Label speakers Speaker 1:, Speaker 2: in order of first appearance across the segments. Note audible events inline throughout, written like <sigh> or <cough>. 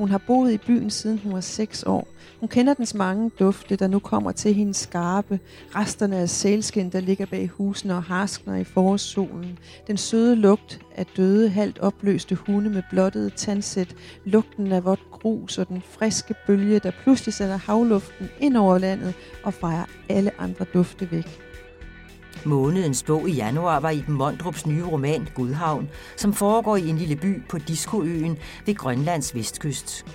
Speaker 1: Hun har boet i byen siden hun var 6 år. Hun kender dens mange dufte, der nu kommer til hendes skarpe. Resterne af sælskin, der ligger bag husene og harskner i forårssolen. Den søde lugt af døde, halvt opløste hunde med blottede tandsæt. Lugten af vådt grus og den friske bølge, der pludselig sætter havluften ind over landet og fejrer alle andre dufte væk.
Speaker 2: Månedens bog i januar var Iben Mondrups nye roman Godhavn, som foregår i en lille by på Diskoøen ved Grønlands vestkyst.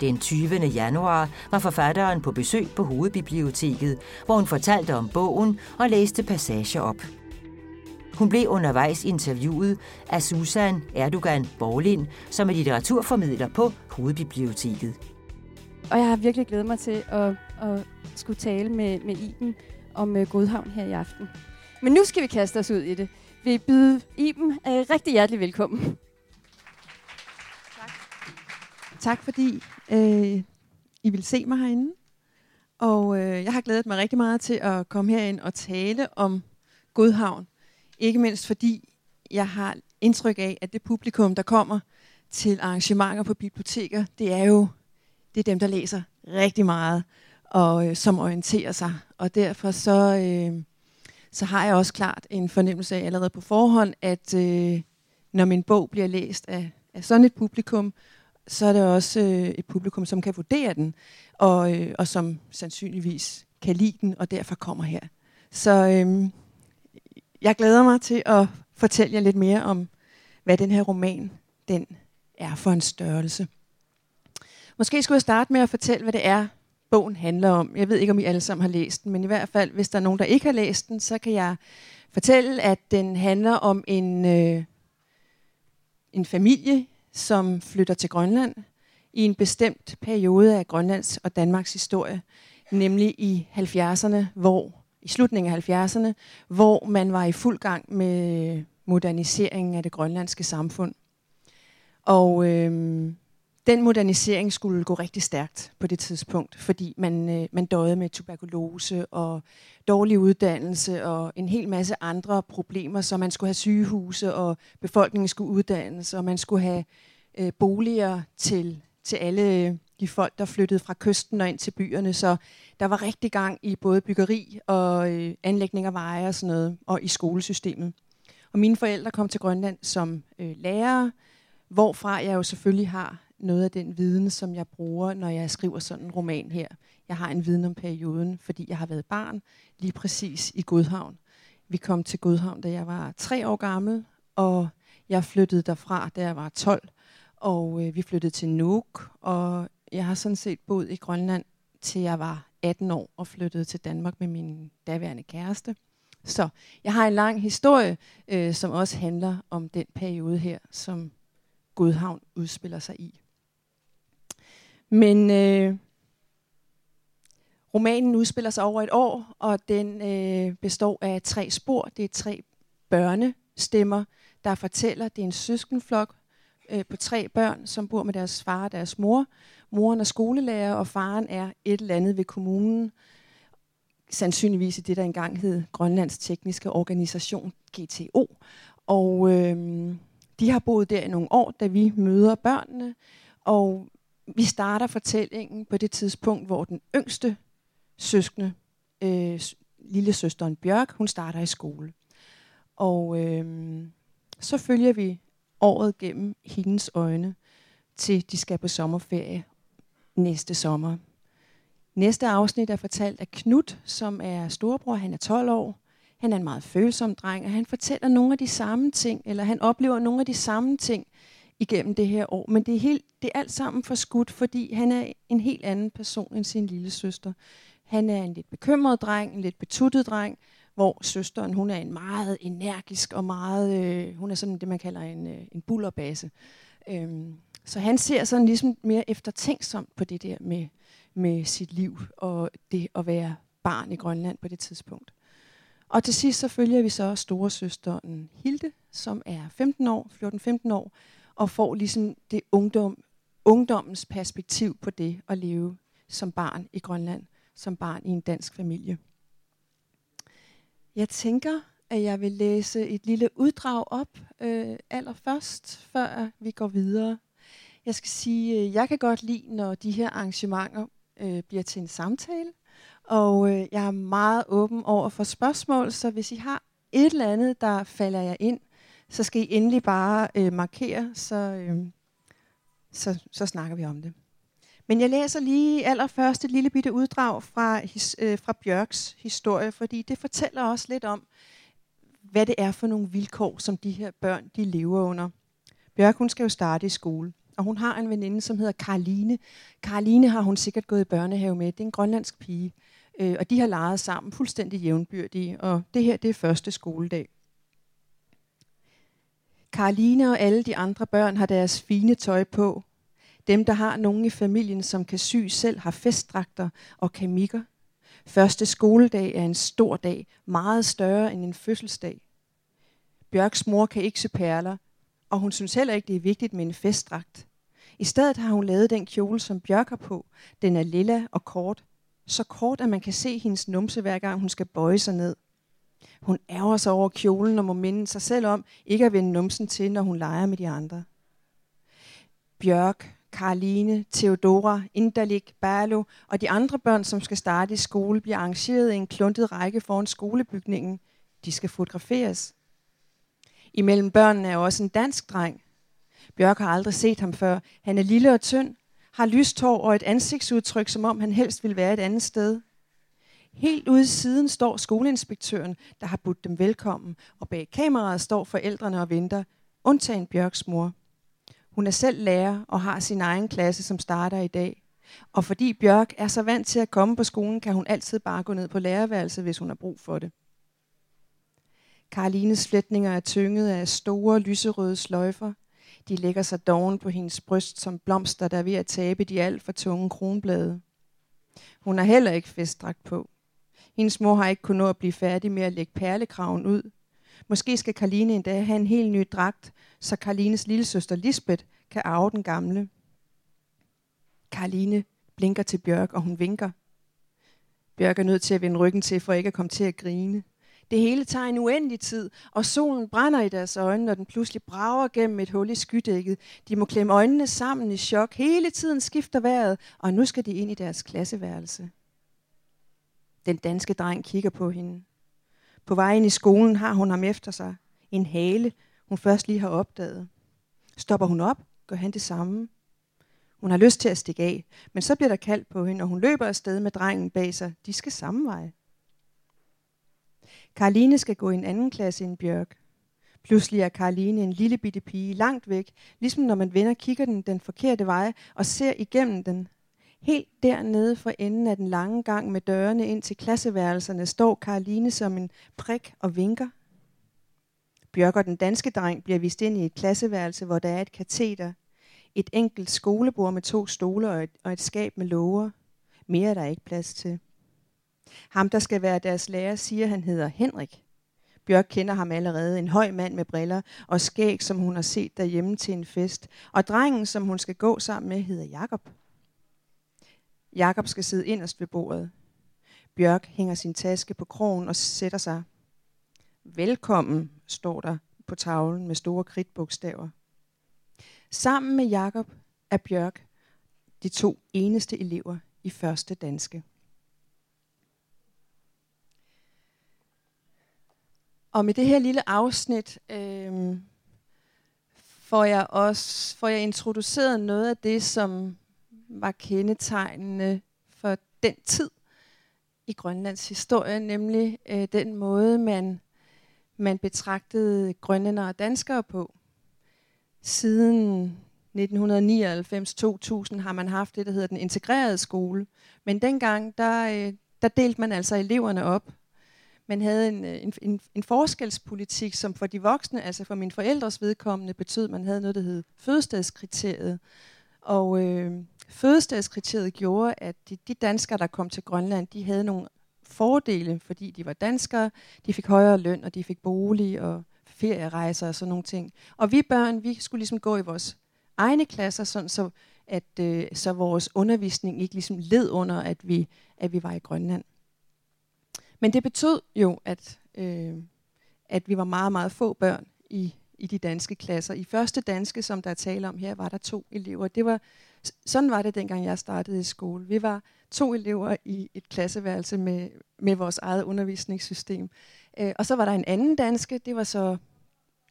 Speaker 2: Den 20. januar var forfatteren på besøg på Hovedbiblioteket, hvor hun fortalte om bogen og læste passager op. Hun blev undervejs interviewet af Susan Erdogan Borlind, som er litteraturformidler på Hovedbiblioteket.
Speaker 3: Og jeg har virkelig glædet mig til at, at skulle tale med, med Iben om øh, Godhavn her i aften. Men nu skal vi kaste os ud i det. Vi byder Iben uh, rigtig hjertelig velkommen.
Speaker 1: Tak. Tak fordi uh, I vil se mig herinde. Og uh, jeg har glædet mig rigtig meget til at komme herind og tale om Godhavn. Ikke mindst fordi jeg har indtryk af, at det publikum, der kommer til arrangementer på biblioteker, det er jo det er dem, der læser rigtig meget og øh, som orienterer sig. Og derfor så, øh, så har jeg også klart en fornemmelse af allerede på forhånd, at øh, når min bog bliver læst af, af sådan et publikum, så er det også øh, et publikum, som kan vurdere den, og, øh, og som sandsynligvis kan lide den, og derfor kommer her. Så øh, jeg glæder mig til at fortælle jer lidt mere om, hvad den her roman den er for en størrelse. Måske skulle jeg starte med at fortælle, hvad det er, bogen handler om. Jeg ved ikke, om I alle sammen har læst den, men i hvert fald, hvis der er nogen, der ikke har læst den, så kan jeg fortælle, at den handler om en, øh, en familie, som flytter til Grønland i en bestemt periode af Grønlands og Danmarks historie, nemlig i 70'erne, hvor i slutningen af 70'erne, hvor man var i fuld gang med moderniseringen af det grønlandske samfund. Og øh, den modernisering skulle gå rigtig stærkt på det tidspunkt, fordi man, øh, man døde med tuberkulose og dårlig uddannelse og en hel masse andre problemer, så man skulle have sygehuse, og befolkningen skulle uddannes, og man skulle have øh, boliger til, til alle øh, de folk, der flyttede fra kysten og ind til byerne. Så der var rigtig gang i både byggeri og øh, anlægning af veje og sådan noget, og i skolesystemet. Og mine forældre kom til Grønland som øh, lærere, hvorfra jeg jo selvfølgelig har noget af den viden, som jeg bruger, når jeg skriver sådan en roman her. Jeg har en viden om perioden, fordi jeg har været barn lige præcis i Godhavn. Vi kom til Godhavn, da jeg var tre år gammel, og jeg flyttede derfra, da jeg var 12. Og øh, vi flyttede til Nuuk, og jeg har sådan set boet i Grønland, til jeg var 18 år og flyttede til Danmark med min daværende kæreste. Så jeg har en lang historie, øh, som også handler om den periode her, som Godhavn udspiller sig i. Men øh, romanen udspiller sig over et år, og den øh, består af tre spor. Det er tre børnestemmer, der fortæller, det er en søskenflok øh, på tre børn, som bor med deres far og deres mor. Moren er skolelærer, og faren er et eller andet ved kommunen. Sandsynligvis i det, der engang hed Grønlands Tekniske Organisation, GTO. Og øh, de har boet der i nogle år, da vi møder børnene. Og vi starter fortællingen på det tidspunkt, hvor den yngste søskende, øh, lille søsteren Bjørk, hun starter i skole. Og øh, så følger vi året gennem hendes øjne, til de skal på sommerferie næste sommer. Næste afsnit er fortalt af Knut, som er storebror. Han er 12 år. Han er en meget følsom dreng, og han fortæller nogle af de samme ting, eller han oplever nogle af de samme ting, igennem det her år. Men det er, helt, det er alt sammen for skudt, fordi han er en helt anden person end sin lille søster. Han er en lidt bekymret dreng, en lidt betuttet dreng, hvor søsteren hun er en meget energisk og meget, øh, hun er sådan det, man kalder en, øh, en bullerbase. Øhm, så han ser sådan ligesom mere eftertænksomt på det der med, med sit liv og det at være barn i Grønland på det tidspunkt. Og til sidst så følger vi så storesøsteren Hilde, som er 15 år, 14-15 år, og får ligesom det ungdom, ungdommens perspektiv på det at leve som barn i Grønland, som barn i en dansk familie. Jeg tænker, at jeg vil læse et lille uddrag op øh, allerførst, før vi går videre. Jeg skal sige, at jeg kan godt lide, når de her arrangementer øh, bliver til en samtale. Og øh, jeg er meget åben over for spørgsmål, så hvis I har et eller andet, der falder jer ind, så skal I endelig bare øh, markere, så, øh, så, så snakker vi om det. Men jeg læser lige allerførst et lille bitte uddrag fra, his, øh, fra Bjørks historie, fordi det fortæller også lidt om, hvad det er for nogle vilkår, som de her børn de lever under. Bjørk hun skal jo starte i skole, og hun har en veninde, som hedder Karoline. Karoline har hun sikkert gået i børnehave med. Det er en grønlandsk pige. Øh, og de har leget sammen fuldstændig jævnbyrdige, og det her det er første skoledag. Karoline og alle de andre børn har deres fine tøj på. Dem, der har nogen i familien, som kan sy selv, har festdragter og kamikker. Første skoledag er en stor dag, meget større end en fødselsdag. Bjørks mor kan ikke sy perler, og hun synes heller ikke, det er vigtigt med en festdragt. I stedet har hun lavet den kjole, som Bjørk har på. Den er lilla og kort. Så kort, at man kan se hendes numse, hver gang hun skal bøje sig ned. Hun ærger sig over kjolen og må minde sig selv om ikke at vende numsen til, når hun leger med de andre. Bjørk, Karoline, Theodora, Indalik, Berlo og de andre børn, som skal starte i skole, bliver arrangeret i en kluntet række foran skolebygningen. De skal fotograferes. Imellem børnene er også en dansk dreng. Bjørk har aldrig set ham før. Han er lille og tynd, har lyst hår og et ansigtsudtryk, som om han helst vil være et andet sted. Helt ude i siden står skoleinspektøren, der har budt dem velkommen, og bag kameraet står forældrene og venter, undtagen Bjørks mor. Hun er selv lærer og har sin egen klasse, som starter i dag. Og fordi Bjørk er så vant til at komme på skolen, kan hun altid bare gå ned på lærerværelset, hvis hun har brug for det. Karolines flætninger er tynget af store lyserøde sløjfer. De lægger sig doven på hendes bryst som blomster, der er ved at tabe de alt for tunge kronblade. Hun har heller ikke festdragt på. Hendes mor har ikke kunnet nå at blive færdig med at lægge perlekraven ud. Måske skal Karline endda have en helt ny dragt, så Karlines lillesøster Lisbeth kan arve den gamle. Karline blinker til Bjørk, og hun vinker. Bjørk er nødt til at vende ryggen til, for ikke at komme til at grine. Det hele tager en uendelig tid, og solen brænder i deres øjne, når den pludselig brager gennem et hul i skydækket. De må klemme øjnene sammen i chok. Hele tiden skifter vejret, og nu skal de ind i deres klasseværelse. Den danske dreng kigger på hende. På vejen i skolen har hun ham efter sig. En hale, hun først lige har opdaget. Stopper hun op, gør han det samme. Hun har lyst til at stikke af, men så bliver der kaldt på hende, og hun løber afsted med drengen bag sig. De skal samme vej. Karoline skal gå i en anden klasse end Bjørk. Pludselig er Karoline en lille bitte pige langt væk, ligesom når man vender kigger den den forkerte vej og ser igennem den. Helt dernede for enden af den lange gang med dørene ind til klasseværelserne står Karoline som en prik og vinker. Bjørk og den danske dreng bliver vist ind i et klasseværelse, hvor der er et kateter, et enkelt skolebord med to stole og et, og et skab med låger. Mere er der ikke plads til. Ham, der skal være deres lærer, siger, han hedder Henrik. Bjørk kender ham allerede, en høj mand med briller og skæg, som hun har set derhjemme til en fest. Og drengen, som hun skal gå sammen med, hedder Jakob. Jakob skal sidde inderst ved bordet. Bjørk hænger sin taske på krogen og sætter sig. Velkommen, står der på tavlen med store kridtbogstaver. Sammen med Jakob er Bjørk de to eneste elever i første danske. Og med det her lille afsnit øh, får jeg også får jeg introduceret noget af det, som var kendetegnende for den tid i Grønlands historie, nemlig øh, den måde, man, man betragtede grønlændere og danskere på. Siden 1999-2000 har man haft det, der hedder den integrerede skole. Men dengang, der, øh, der delte man altså eleverne op man havde en, øh, en, en, en forskelspolitik, som for de voksne, altså for mine forældres vedkommende, betød, at man havde noget, der hed fødestedskriteriet. Og øh, Fødestedskriteriet gjorde, at de, de danskere, der kom til Grønland, de havde nogle fordele, fordi de var danskere. De fik højere løn, og de fik bolig og ferierejser og sådan nogle ting. Og vi børn, vi skulle ligesom gå i vores egne klasser, sådan så, at øh, så vores undervisning ikke ligesom led under, at vi, at vi var i Grønland. Men det betød jo, at, øh, at vi var meget, meget få børn i, i de danske klasser. I første danske, som der er tale om her, var der to elever. Det var, sådan var det, dengang jeg startede i skole. Vi var to elever i et klasseværelse med, med vores eget undervisningssystem. Øh, og så var der en anden danske, det var så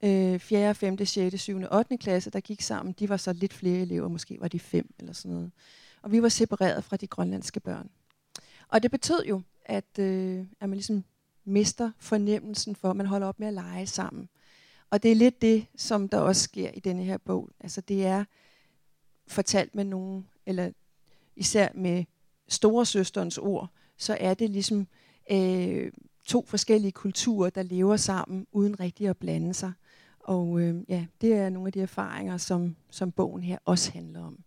Speaker 1: øh, 4., 5., 6., 7., 8. klasse, der gik sammen. De var så lidt flere elever, måske var de fem eller sådan noget. Og vi var separeret fra de grønlandske børn. Og det betød jo, at, øh, at man ligesom mister fornemmelsen for, at man holder op med at lege sammen. Og det er lidt det, som der også sker i denne her bog. Altså det er fortalt med nogen, eller især med store søsterens ord, så er det ligesom øh, to forskellige kulturer, der lever sammen, uden rigtig at blande sig. Og øh, ja, det er nogle af de erfaringer, som, som bogen her også handler om.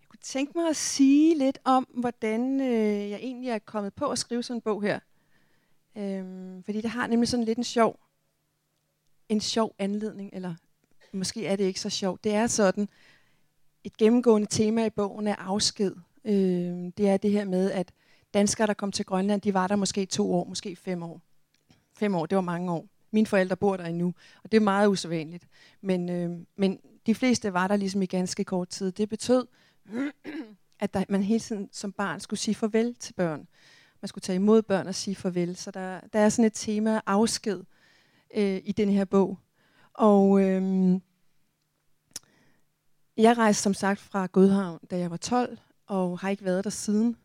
Speaker 1: Jeg kunne tænke mig at sige lidt om, hvordan øh, jeg egentlig er kommet på at skrive sådan en bog her. Øh, fordi det har nemlig sådan lidt en sjov, en sjov anledning, eller måske er det ikke så sjovt. Det er sådan, et gennemgående tema i bogen er afsked. Øh, det er det her med, at danskere, der kom til Grønland, de var der måske to år, måske fem år. Fem år, det var mange år. Mine forældre bor der endnu, og det er meget usædvanligt. Men, øh, men de fleste var der ligesom i ganske kort tid. Det betød, at der, man hele tiden som barn skulle sige farvel til børn. Man skulle tage imod børn og sige farvel. Så der, der er sådan et tema afsked øh, i den her bog. Og øhm, jeg rejste som sagt fra Godhavn, da jeg var 12, og har ikke været der siden.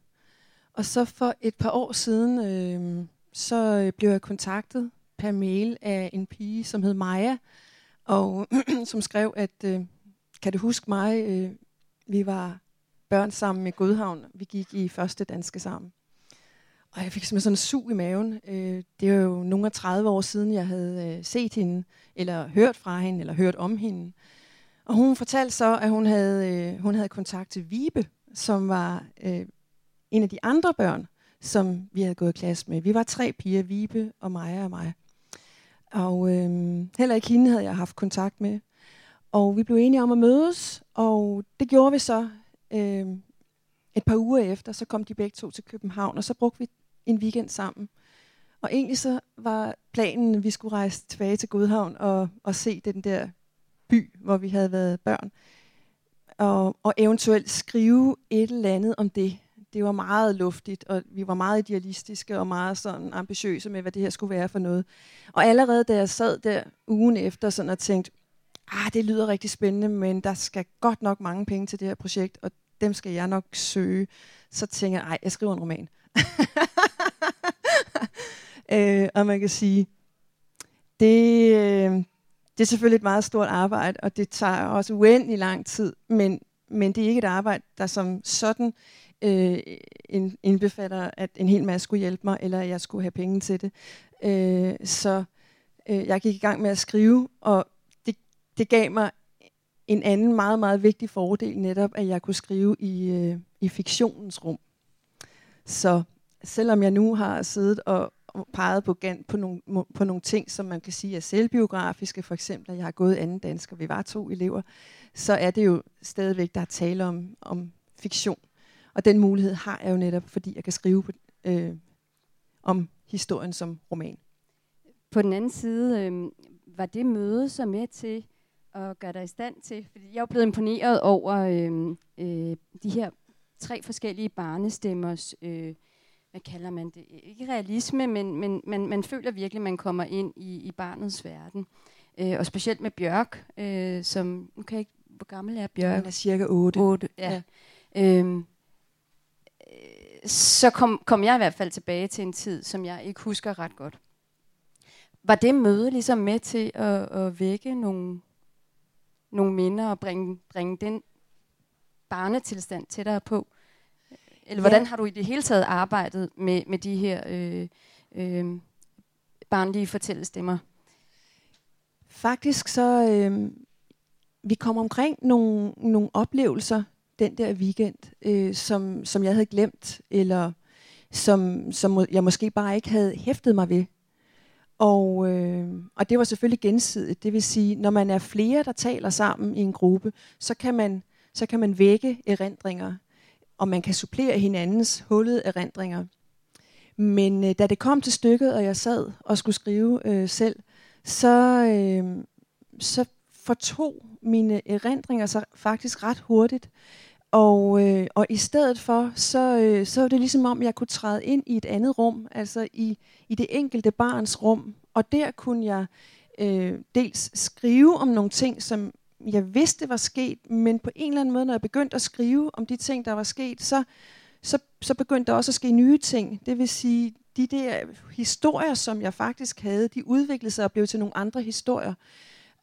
Speaker 1: Og så for et par år siden, øhm, så øh, blev jeg kontaktet per mail af en pige, som hed Maja, og <clears throat> som skrev, at øh, kan du huske mig? Øh, vi var børn sammen i Godhavn. Vi gik i første danske sammen. Og jeg fik simpelthen sådan en sug i maven. Øh, det er jo nogle af 30 år siden, jeg havde øh, set hende, eller hørt fra hende, eller hørt om hende. Og hun fortalte så, at hun havde, øh, hun havde kontakt til Vibe, som var øh, en af de andre børn, som vi havde gået i klasse med. Vi var tre piger, Vibe og Maja og mig. Og øh, heller ikke hende havde jeg haft kontakt med. Og vi blev enige om at mødes, og det gjorde vi så øh, et par uger efter. Så kom de begge to til København, og så brugte vi en weekend sammen. Og egentlig så var planen, at vi skulle rejse tilbage til Godhavn og, og se den der by, hvor vi havde været børn. Og, og eventuelt skrive et eller andet om det det var meget luftigt, og vi var meget idealistiske og meget sådan ambitiøse med, hvad det her skulle være for noget. Og allerede da jeg sad der ugen efter sådan og tænkte, ah, det lyder rigtig spændende, men der skal godt nok mange penge til det her projekt, og dem skal jeg nok søge. Så tænker jeg, ej, jeg skriver en roman. <laughs> <laughs> øh, og man kan sige, det, øh, det er selvfølgelig et meget stort arbejde, og det tager også uendelig lang tid, men, men det er ikke et arbejde, der som sådan øh, indbefatter, at en hel masse skulle hjælpe mig, eller at jeg skulle have penge til det. Øh, så øh, jeg gik i gang med at skrive, og det, det gav mig en anden meget, meget vigtig fordel, netop at jeg kunne skrive i, øh, i fiktionens rum. Så selvom jeg nu har siddet og peget på, på, nogle, på nogle ting, som man kan sige er selvbiografiske, for eksempel at jeg har gået anden dansk, og vi var to elever, så er det jo stadigvæk, der er tale om, om fiktion. Og den mulighed har jeg jo netop, fordi jeg kan skrive på, øh, om historien som roman.
Speaker 3: På den anden side, øh, var det møde så med til at gøre dig i stand til, fordi jeg er blevet imponeret over øh, øh, de her tre forskellige barnestemmers, øh, hvad kalder man det, ikke realisme, men, men man, man føler virkelig, at man kommer ind i, i barnets verden. Øh, og specielt med Bjørk, øh, som, nu kan jeg ikke, hvor gammel er Bjørk?
Speaker 1: Han er cirka 8.
Speaker 3: 8, ja. ja. Øhm, så kom, kom jeg i hvert fald tilbage til en tid, som jeg ikke husker ret godt. Var det møde ligesom med til at, at vække nogle, nogle minder og bringe, bringe den barnetilstand tættere på? Eller hvordan ja. har du i det hele taget arbejdet med, med de her øh, øh, barnlige fortællestemmer?
Speaker 1: Faktisk så, øh, vi kom omkring nogle, nogle oplevelser, den der weekend, øh, som, som jeg havde glemt, eller som, som jeg måske bare ikke havde hæftet mig ved. Og, øh, og det var selvfølgelig gensidigt. Det vil sige, når man er flere, der taler sammen i en gruppe, så kan man, så kan man vække erindringer, og man kan supplere hinandens hullede erindringer. Men øh, da det kom til stykket, og jeg sad og skulle skrive øh, selv, så, øh, så fortog mine erindringer sig faktisk ret hurtigt. Og, øh, og i stedet for, så, øh, så var det ligesom om, jeg kunne træde ind i et andet rum, altså i, i det enkelte barns rum. Og der kunne jeg øh, dels skrive om nogle ting, som jeg vidste var sket, men på en eller anden måde, når jeg begyndte at skrive om de ting, der var sket, så, så, så begyndte der også at ske nye ting. Det vil sige, de der historier, som jeg faktisk havde, de udviklede sig og blev til nogle andre historier.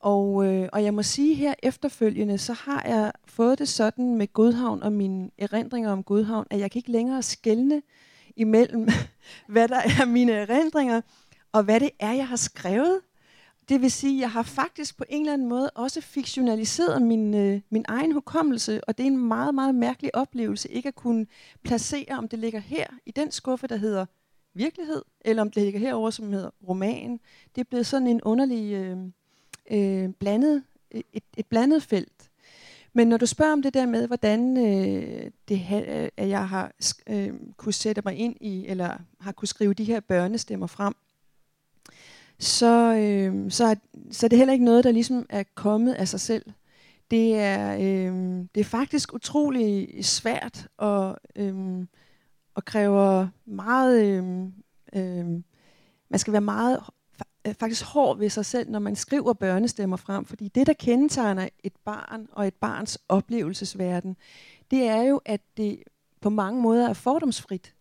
Speaker 1: Og, øh, og jeg må sige her efterfølgende, så har jeg fået det sådan med Godhavn og mine erindringer om Godhavn, at jeg kan ikke længere skælne imellem, <laughs> hvad der er mine erindringer, og hvad det er, jeg har skrevet. Det vil sige, at jeg har faktisk på en eller anden måde også fiktionaliseret min, øh, min egen hukommelse, og det er en meget, meget mærkelig oplevelse, ikke at kunne placere, om det ligger her i den skuffe, der hedder virkelighed, eller om det ligger herover som hedder roman. Det er blevet sådan en underlig øh, øh, blandet, et, et blandet felt. Men når du spørger om det der med, hvordan øh, det, øh, at jeg har øh, kunne sætte mig ind i, eller har kunne skrive de her børnestemmer frem, så, øh, så, er, så er det heller ikke noget, der ligesom er kommet af sig selv. Det er, øh, det er faktisk utrolig svært og, øh, og kræver meget... Øh, øh, man skal være meget øh, faktisk hård ved sig selv, når man skriver børnestemmer frem, fordi det, der kendetegner et barn og et barns oplevelsesverden, det er jo, at det på mange måder er fordomsfrit.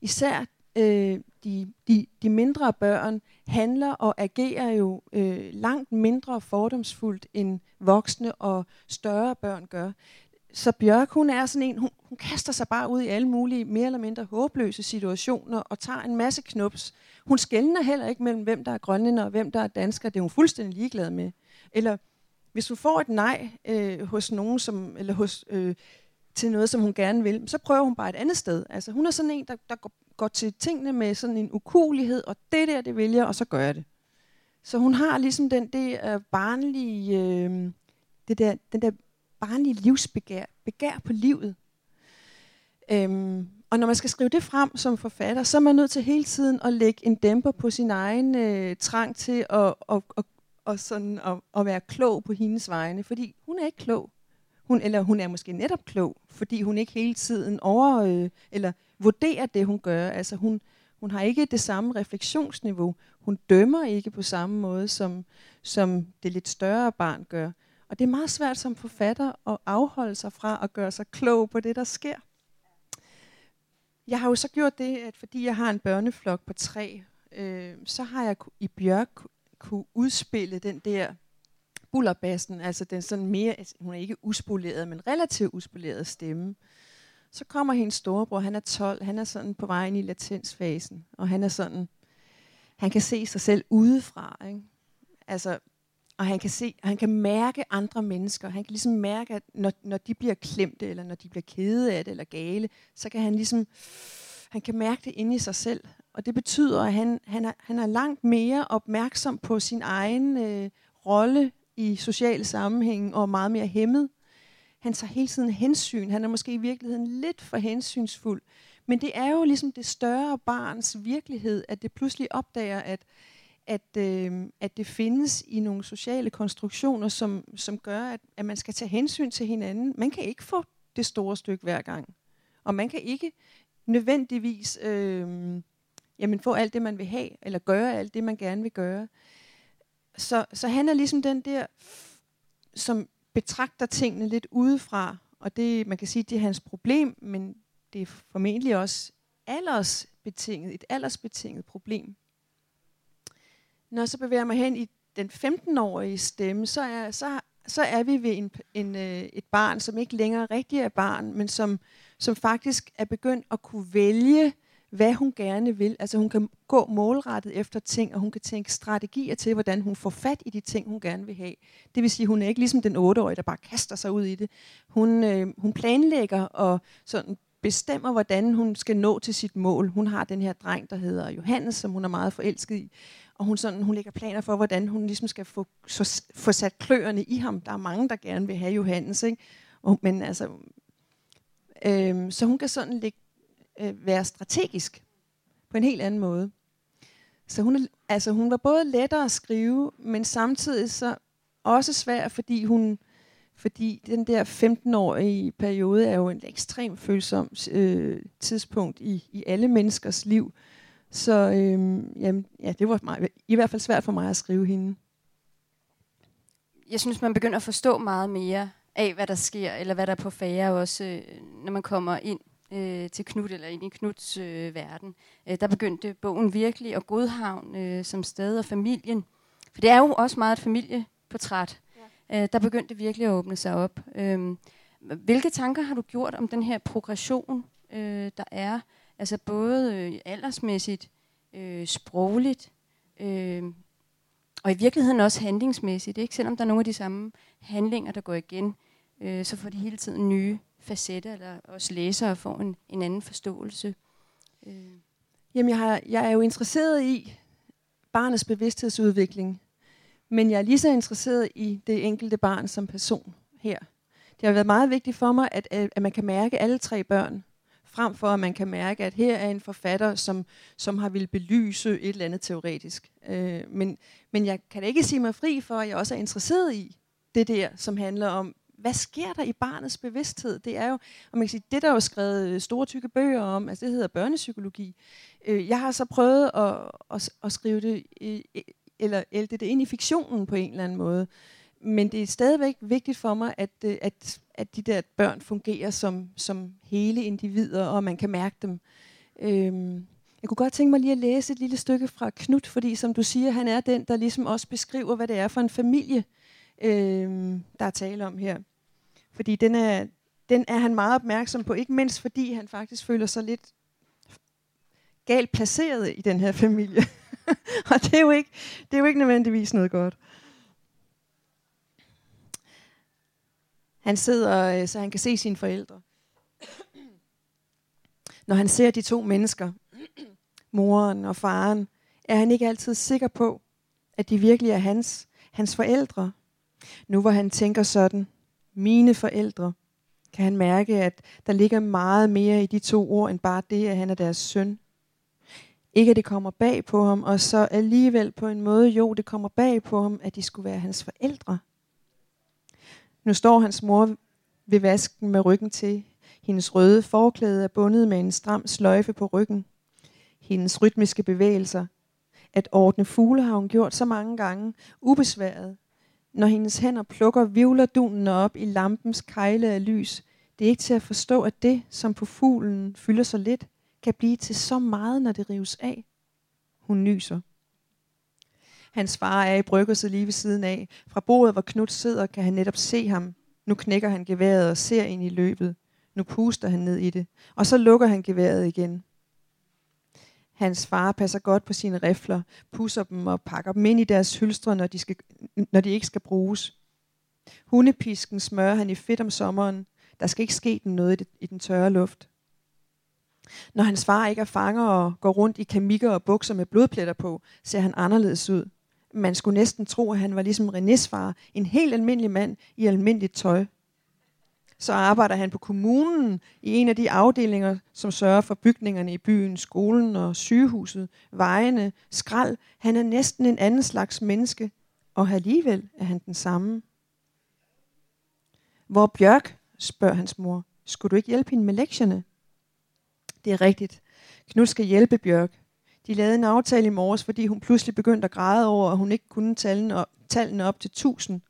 Speaker 1: Især øh, de, de, de mindre børn handler og agerer jo øh, langt mindre fordomsfuldt end voksne og større børn gør. Så Bjørk, hun er sådan en, hun, hun kaster sig bare ud i alle mulige mere eller mindre håbløse situationer og tager en masse knups. Hun skældner heller ikke mellem, hvem der er grønlænder og hvem der er dansker. Det er hun fuldstændig ligeglad med. Eller hvis hun får et nej øh, hos nogen, som, eller hos, øh, til noget, som hun gerne vil, så prøver hun bare et andet sted. Altså, hun er sådan en, der, der går, går til tingene med sådan en ukulighed, og det der, det vil jeg, og så gør jeg det. Så hun har ligesom den der øh, barnlige, øh, det der, den der barnlige livsbegær, begær på livet. Øhm, og når man skal skrive det frem som forfatter, så er man nødt til hele tiden at lægge en dæmper på sin egen øh, trang til at, at, at, at, sådan, at, at være klog på hendes vegne. Fordi hun er ikke klog. Hun, eller hun er måske netop klog, fordi hun ikke hele tiden over, øh, eller vurderer det, hun gør. Altså hun, hun har ikke det samme refleksionsniveau. Hun dømmer ikke på samme måde, som, som det lidt større barn gør. Og det er meget svært som forfatter at afholde sig fra at gøre sig klog på det, der sker. Jeg har jo så gjort det, at fordi jeg har en børneflok på tre, øh, så har jeg i Bjørk kunne udspille den der bullerbassen, altså den sådan mere, altså hun er ikke uspoleret, men relativt uspoleret stemme. Så kommer hendes storebror, han er 12, han er sådan på vej ind i latensfasen, og han er sådan, han kan se sig selv udefra, ikke? Altså, og han kan se, han kan mærke andre mennesker. Han kan ligesom mærke, at når, når de bliver klemte, eller når de bliver kede af det, eller gale, så kan han ligesom, han kan mærke det inde i sig selv. Og det betyder, at han, han, er, han er langt mere opmærksom på sin egen øh, rolle i sociale sammenhæng, og meget mere hæmmet. Han tager hele tiden hensyn. Han er måske i virkeligheden lidt for hensynsfuld. Men det er jo ligesom det større barns virkelighed, at det pludselig opdager, at at, øh, at det findes i nogle sociale konstruktioner, som, som gør, at, at man skal tage hensyn til hinanden. Man kan ikke få det store stykke hver gang. Og man kan ikke nødvendigvis øh, jamen få alt det, man vil have, eller gøre alt det, man gerne vil gøre. Så, så han er ligesom den der, som betragter tingene lidt udefra, og det, man kan sige, det er hans problem, men det er formentlig også aldersbetinget, et aldersbetinget problem. Når jeg så bevæger mig hen i den 15-årige stemme, så er, så, så er vi ved en, en, øh, et barn, som ikke længere rigtig er barn, men som, som faktisk er begyndt at kunne vælge, hvad hun gerne vil. Altså hun kan gå målrettet efter ting, og hun kan tænke strategier til, hvordan hun får fat i de ting, hun gerne vil have. Det vil sige, hun er ikke ligesom den 8-årige, der bare kaster sig ud i det. Hun, øh, hun planlægger og sådan bestemmer, hvordan hun skal nå til sit mål. Hun har den her dreng, der hedder Johannes, som hun er meget forelsket i og hun, sådan, hun lægger planer for, hvordan hun ligesom skal få, så, få sat kløerne i ham. Der er mange, der gerne vil have Johannes, ikke? Og, men altså, øh, så hun kan sådan lægge, øh, være strategisk. på en helt anden måde. Så hun, er, altså hun var både lettere at skrive, men samtidig så også svær, fordi hun fordi den der 15-årige periode er jo en ekstremt følsom øh, tidspunkt i, i alle menneskers liv. Så øh, jamen, ja, det var meget, i hvert fald svært for mig at skrive hende.
Speaker 3: Jeg synes, man begynder at forstå meget mere af, hvad der sker, eller hvad der er på færre også, øh, når man kommer ind øh, til Knud, eller ind i Knuds øh, verden. Øh, der begyndte bogen virkelig, og Godhavn øh, som sted, og familien. For det er jo også meget et familieportræt. Ja. Øh, der begyndte virkelig at åbne sig op. Øh, hvilke tanker har du gjort om den her progression, øh, der er? Altså både øh, aldersmæssigt, øh, sprogligt, øh, og i virkeligheden også handlingsmæssigt. Ikke? Selvom der er nogle af de samme handlinger, der går igen, øh, så får de hele tiden nye facetter, eller os læsere får en, en anden forståelse.
Speaker 1: Øh. Jamen, jeg, har, jeg er jo interesseret i barnets bevidsthedsudvikling, men jeg er lige så interesseret i det enkelte barn som person her. Det har været meget vigtigt for mig, at, at man kan mærke alle tre børn, frem for at man kan mærke, at her er en forfatter, som, som har vil belyse et eller andet teoretisk. Øh, men, men jeg kan ikke sige mig fri for, at jeg også er interesseret i det der, som handler om, hvad sker der i barnets bevidsthed? Det er jo, om man kan sige, det der er jo skrevet øh, store tykke bøger om, altså det hedder børnepsykologi. Øh, jeg har så prøvet at, at, at skrive det, øh, eller ælte det ind i fiktionen på en eller anden måde. Men det er stadigvæk vigtigt for mig, at, at, at de der børn fungerer som, som hele individer, og man kan mærke dem. Øhm, jeg kunne godt tænke mig lige at læse et lille stykke fra Knut, fordi som du siger, han er den, der ligesom også beskriver, hvad det er for en familie, øh, der er tale om her. Fordi den er, den er han meget opmærksom på, ikke mindst fordi han faktisk føler sig lidt galt placeret i den her familie. <laughs> og det er, jo ikke, det er jo ikke nødvendigvis noget godt. Han sidder, øh, så han kan se sine forældre. Når han ser de to mennesker, moren og faren, er han ikke altid sikker på, at de virkelig er hans, hans forældre. Nu hvor han tænker sådan, mine forældre, kan han mærke, at der ligger meget mere i de to ord, end bare det, at han er deres søn. Ikke at det kommer bag på ham, og så alligevel på en måde, jo, det kommer bag på ham, at de skulle være hans forældre. Nu står hans mor ved vasken med ryggen til. Hendes røde forklæde er bundet med en stram sløjfe på ryggen. Hendes rytmiske bevægelser. At ordne fugle har hun gjort så mange gange, ubesværet. Når hendes hænder plukker, vivler op i lampens kejle af lys. Det er ikke til at forstå, at det, som på fuglen fylder så lidt, kan blive til så meget, når det rives af. Hun nyser. Hans far er i bryggerset lige ved siden af. Fra bordet, hvor Knud sidder, kan han netop se ham. Nu knækker han geværet og ser ind i løbet. Nu puster han ned i det. Og så lukker han geværet igen. Hans far passer godt på sine rifler, pusser dem og pakker dem ind i deres hylstre, når de, skal, når de ikke skal bruges. Hundepisken smører han i fedt om sommeren. Der skal ikke ske den noget i, det, i den tørre luft. Når hans far ikke er fanger og går rundt i kamikker og bukser med blodpletter på, ser han anderledes ud. Man skulle næsten tro, at han var ligesom Renés far, en helt almindelig mand i almindeligt tøj. Så arbejder han på kommunen i en af de afdelinger, som sørger for bygningerne i byen, skolen og sygehuset, vejene, skrald. Han er næsten en anden slags menneske, og alligevel er han den samme. Hvor Bjørk, spørger hans mor, skulle du ikke hjælpe hende med lektierne? Det er rigtigt. Knud skal hjælpe Bjørk. De lavede en aftale i morges, fordi hun pludselig begyndte at græde over, at hun ikke kunne tallene op, tallene op til tusind.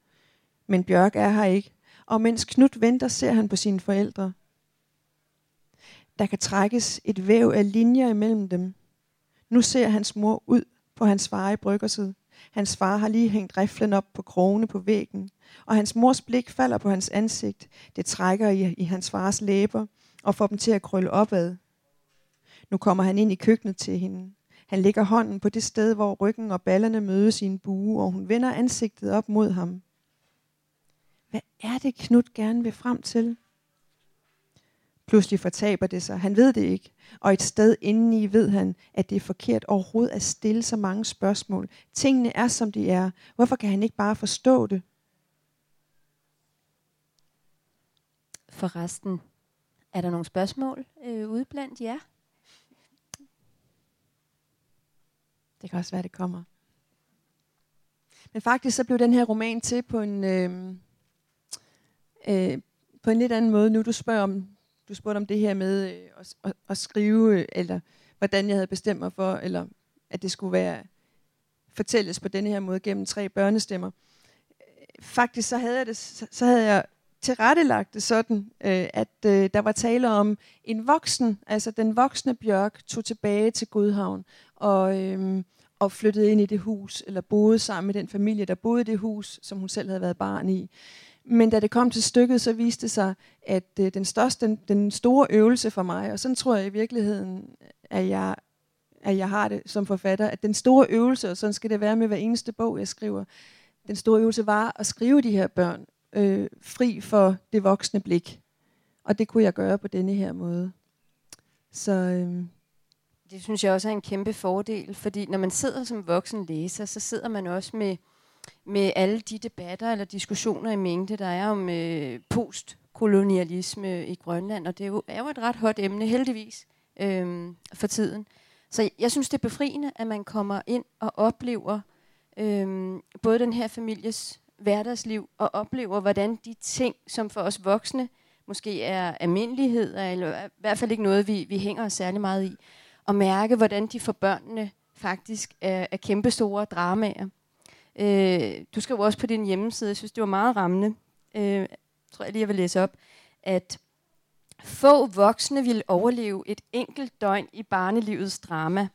Speaker 1: Men Bjørk er her ikke. Og mens Knud venter, ser han på sine forældre. Der kan trækkes et væv af linjer imellem dem. Nu ser hans mor ud på hans far i bryggerset. Hans far har lige hængt riflen op på krogene på væggen, og hans mors blik falder på hans ansigt. Det trækker i, i hans fars læber og får dem til at krølle opad. Nu kommer han ind i køkkenet til hende. Han lægger hånden på det sted, hvor ryggen og ballerne mødes i en bue, og hun vender ansigtet op mod ham. Hvad er det, Knud gerne vil frem til? Pludselig fortaber det sig. Han ved det ikke. Og et sted indeni ved han, at det er forkert overhovedet at stille så mange spørgsmål. Tingene er, som de er. Hvorfor kan han ikke bare forstå det?
Speaker 3: Forresten, er der nogle spørgsmål øh, ude blandt jer?
Speaker 1: Det kan også være, det kommer. Men faktisk så blev den her roman til på en, øh, øh, på en lidt anden måde. Nu du spørger om, du spurgte om det her med øh, at, at, at skrive, eller hvordan jeg havde bestemt mig for, eller at det skulle være fortælles på denne her måde gennem tre børnestemmer. Faktisk så havde jeg det, så havde jeg tilrettelagt det sådan, øh, at øh, der var tale om en voksen, altså den voksne Bjørk tog tilbage til Godhavn og, øh, og flyttede ind i det hus, eller boede sammen med den familie, der boede i det hus, som hun selv havde været barn i. Men da det kom til stykket, så viste det sig, at øh, den, største, den, den store øvelse for mig, og sådan tror jeg i virkeligheden, at jeg, at jeg har det som forfatter, at den store øvelse, og sådan skal det være med hver eneste bog, jeg skriver, den store øvelse var at skrive de her børn øh, fri for det voksne blik. Og det kunne jeg gøre på denne her måde. Så, øh,
Speaker 3: det synes jeg også er en kæmpe fordel, fordi når man sidder som voksen læser, så sidder man også med, med alle de debatter eller diskussioner i mængde, der er om øh, postkolonialisme i Grønland, og det er jo, er jo et ret hot emne, heldigvis, øh, for tiden. Så jeg synes, det er befriende, at man kommer ind og oplever øh, både den her families hverdagsliv, og oplever, hvordan de ting, som for os voksne måske er almindeligheder, eller i hvert fald ikke noget, vi, vi hænger os særlig meget i, og mærke, hvordan de for børnene faktisk er, er kæmpestore dramaer. Øh, du skrev også på din hjemmeside, jeg synes, det var meget rammende, øh, tror jeg lige, jeg vil læse op, at få voksne vil overleve et enkelt døgn i barnelivets drama.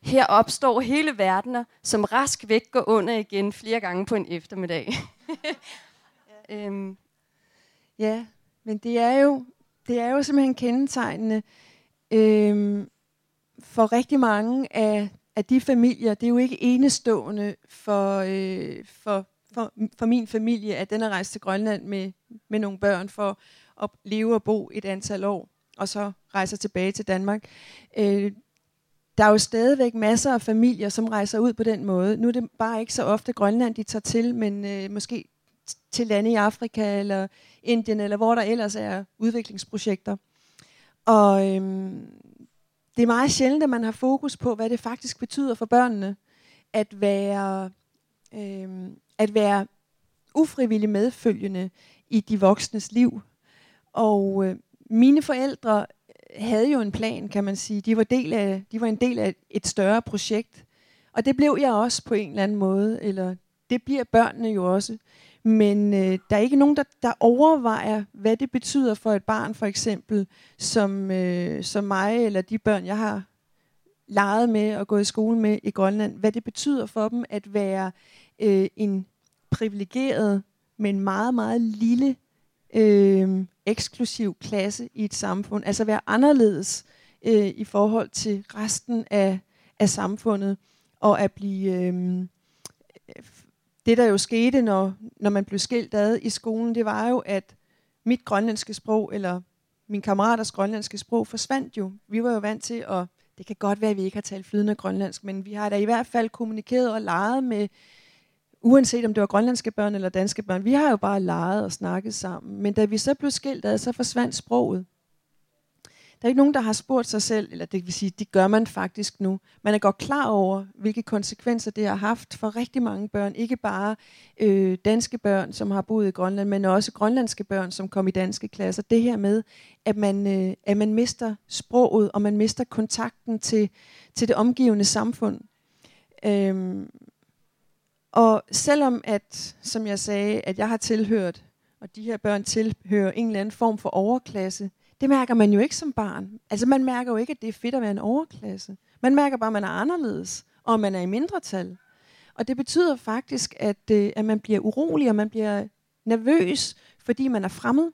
Speaker 3: Her opstår hele verdener, som rask væk går under igen flere gange på en eftermiddag. <laughs>
Speaker 1: ja. øhm. ja, men det er jo, det er jo simpelthen kendetegnende øhm, for rigtig mange af, at de familier. Det er jo ikke enestående for, øh, for, for, for min familie, at den er rejst til Grønland med, med nogle børn for at leve og bo et antal år, og så rejser tilbage til Danmark. Øh, der er jo stadigvæk masser af familier, som rejser ud på den måde. Nu er det bare ikke så ofte Grønland, de tager til, men øh, måske til lande i Afrika eller Indien, eller hvor der ellers er udviklingsprojekter. Og øhm, det er meget sjældent, at man har fokus på, hvad det faktisk betyder for børnene, at være, øh, at være ufrivillig medfølgende i de voksnes liv. Og øh, mine forældre havde jo en plan, kan man sige. De var, del af, de var en del af et større projekt. Og det blev jeg også på en eller anden måde, eller det bliver børnene jo også. Men øh, der er ikke nogen, der, der overvejer, hvad det betyder for et barn, for eksempel, som, øh, som mig, eller de børn, jeg har leget med og gået i skole med i Grønland, hvad det betyder for dem at være øh, en privilegeret, men meget, meget lille øh, eksklusiv klasse i et samfund. Altså være anderledes øh, i forhold til resten af, af samfundet. Og at blive... Øh, det der jo skete, når, når man blev skilt ad i skolen, det var jo, at mit grønlandske sprog, eller min kammeraters grønlandske sprog, forsvandt jo. Vi var jo vant til at... Det kan godt være, at vi ikke har talt flydende grønlandsk, men vi har da i hvert fald kommunikeret og leget med uanset om det var grønlandske børn eller danske børn, vi har jo bare leget og snakket sammen. Men da vi så blev skilt ad, så forsvandt sproget. Der er ikke nogen, der har spurgt sig selv, eller det vil sige, det gør man faktisk nu. Man er godt klar over, hvilke konsekvenser det har haft for rigtig mange børn. Ikke bare øh, danske børn, som har boet i Grønland, men også grønlandske børn, som kom i danske klasser. Det her med, at man, øh, at man mister sproget, og man mister kontakten til, til det omgivende samfund. Øhm, og selvom at, som jeg sagde, at jeg har tilhørt, og de her børn tilhører en eller anden form for overklasse, det mærker man jo ikke som barn. Altså man mærker jo ikke, at det er fedt at være en overklasse. Man mærker bare, at man er anderledes, og man er i mindretal. Og det betyder faktisk, at, øh, at man bliver urolig, og man bliver nervøs, fordi man er fremmed.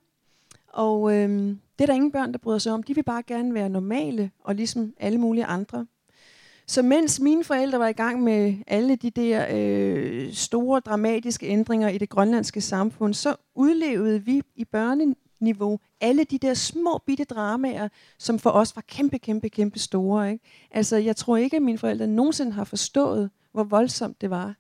Speaker 1: Og øh, det er der ingen børn, der bryder sig om. De vil bare gerne være normale, og ligesom alle mulige andre. Så mens mine forældre var i gang med alle de der øh, store dramatiske ændringer i det grønlandske samfund, så udlevede vi i niveau. alle de der små bitte dramaer, som for os var kæmpe, kæmpe, kæmpe store. Ikke? Altså, jeg tror ikke, at mine forældre nogensinde har forstået, hvor voldsomt det var.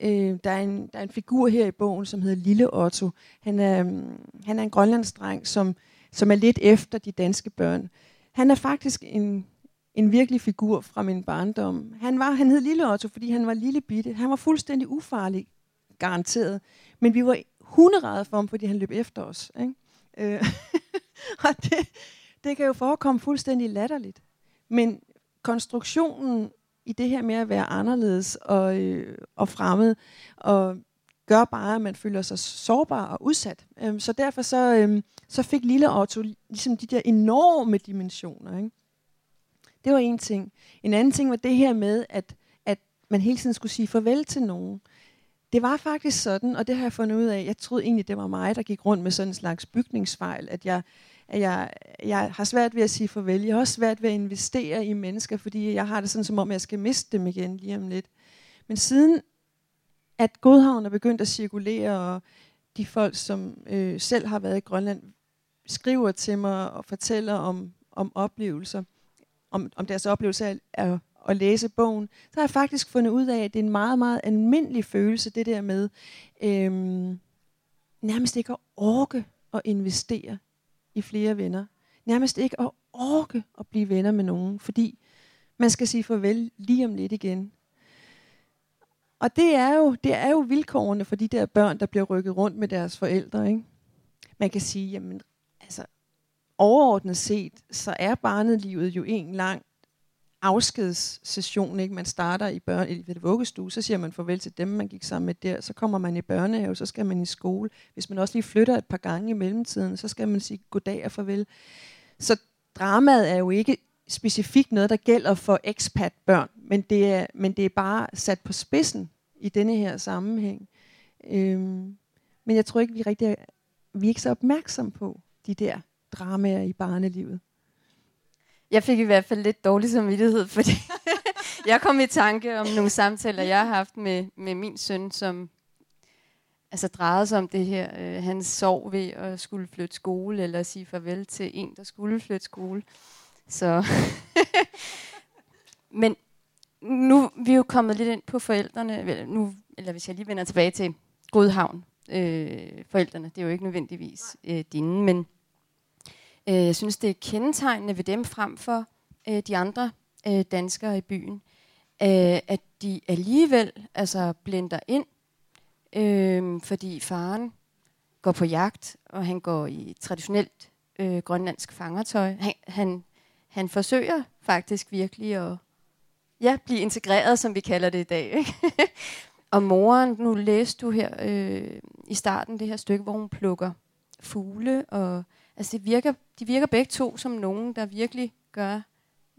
Speaker 1: Øh, der, er en, der er en figur her i bogen, som hedder Lille Otto. Han er, mm, han er en grønlandsdreng, som, som er lidt efter de danske børn. Han er faktisk en en virkelig figur fra min barndom. Han var, han hed Lille Otto, fordi han var lille bitte. Han var fuldstændig ufarlig, garanteret. Men vi var hunderede for ham, fordi han løb efter os. Ikke? Øh, <laughs> og det, det kan jo forekomme fuldstændig latterligt. Men konstruktionen i det her med at være anderledes og, øh, og fremmed, og gør bare, at man føler sig sårbar og udsat. Øhm, så derfor så, øhm, så fik lille Otto ligesom de der enorme dimensioner. Ikke? Det var en ting. En anden ting var det her med, at, at man hele tiden skulle sige farvel til nogen. Det var faktisk sådan, og det har jeg fundet ud af, jeg troede egentlig, det var mig, der gik rundt med sådan en slags bygningsfejl, at jeg, at jeg, jeg har svært ved at sige farvel. Jeg har også svært ved at investere i mennesker, fordi jeg har det sådan, som om jeg skal miste dem igen lige om lidt. Men siden at Godhavn er begyndt at cirkulere, og de folk, som øh, selv har været i Grønland, skriver til mig og fortæller om, om oplevelser, om, om deres oplevelse af at, at læse bogen, så har jeg faktisk fundet ud af, at det er en meget, meget almindelig følelse, det der med øhm, nærmest ikke at orke at investere i flere venner. Nærmest ikke at orke at blive venner med nogen, fordi man skal sige farvel lige om lidt igen. Og det er, jo, det er jo vilkårene for de der børn, der bliver rykket rundt med deres forældre. Ikke? Man kan sige, jamen, altså, overordnet set, så er barnelivet jo en lang afskedssession. Ikke? Man starter i børn, i ved vuggestue, så siger man farvel til dem, man gik sammen med der. Så kommer man i børnehave, så skal man i skole. Hvis man også lige flytter et par gange i mellemtiden, så skal man sige goddag og farvel. Så dramaet er jo ikke specifikt noget, der gælder for expat-børn, men det, er, men det er bare sat på spidsen i denne her sammenhæng. Øhm, men jeg tror ikke, vi rigtig er, vi er ikke så opmærksom på de der dramaer i barnelivet.
Speaker 3: Jeg fik i hvert fald lidt dårlig samvittighed, <laughs> fordi jeg kom i tanke om nogle samtaler, jeg har haft med, med min søn, som altså drejede sig om det her. Øh, han sov ved at skulle flytte skole, eller sige farvel til en, der skulle flytte skole. Så <laughs> Men nu vi er jo kommet lidt ind på forældrene, nu, eller hvis jeg lige vender tilbage til Godhavn, øh, forældrene, det er jo ikke nødvendigvis øh, dine, men øh, jeg synes, det er kendetegnende ved dem frem for øh, de andre øh, danskere i byen, øh, at de alligevel altså blender ind, øh, fordi faren går på jagt, og han går i traditionelt øh, grønlandsk fangertøj. Han, han han forsøger faktisk virkelig at ja, blive integreret, som vi kalder det i dag. Ikke? <laughs> og moren, nu læste du her øh, i starten det her stykke, hvor hun plukker fugle, og altså det virker, de virker begge to som nogen, der virkelig gør,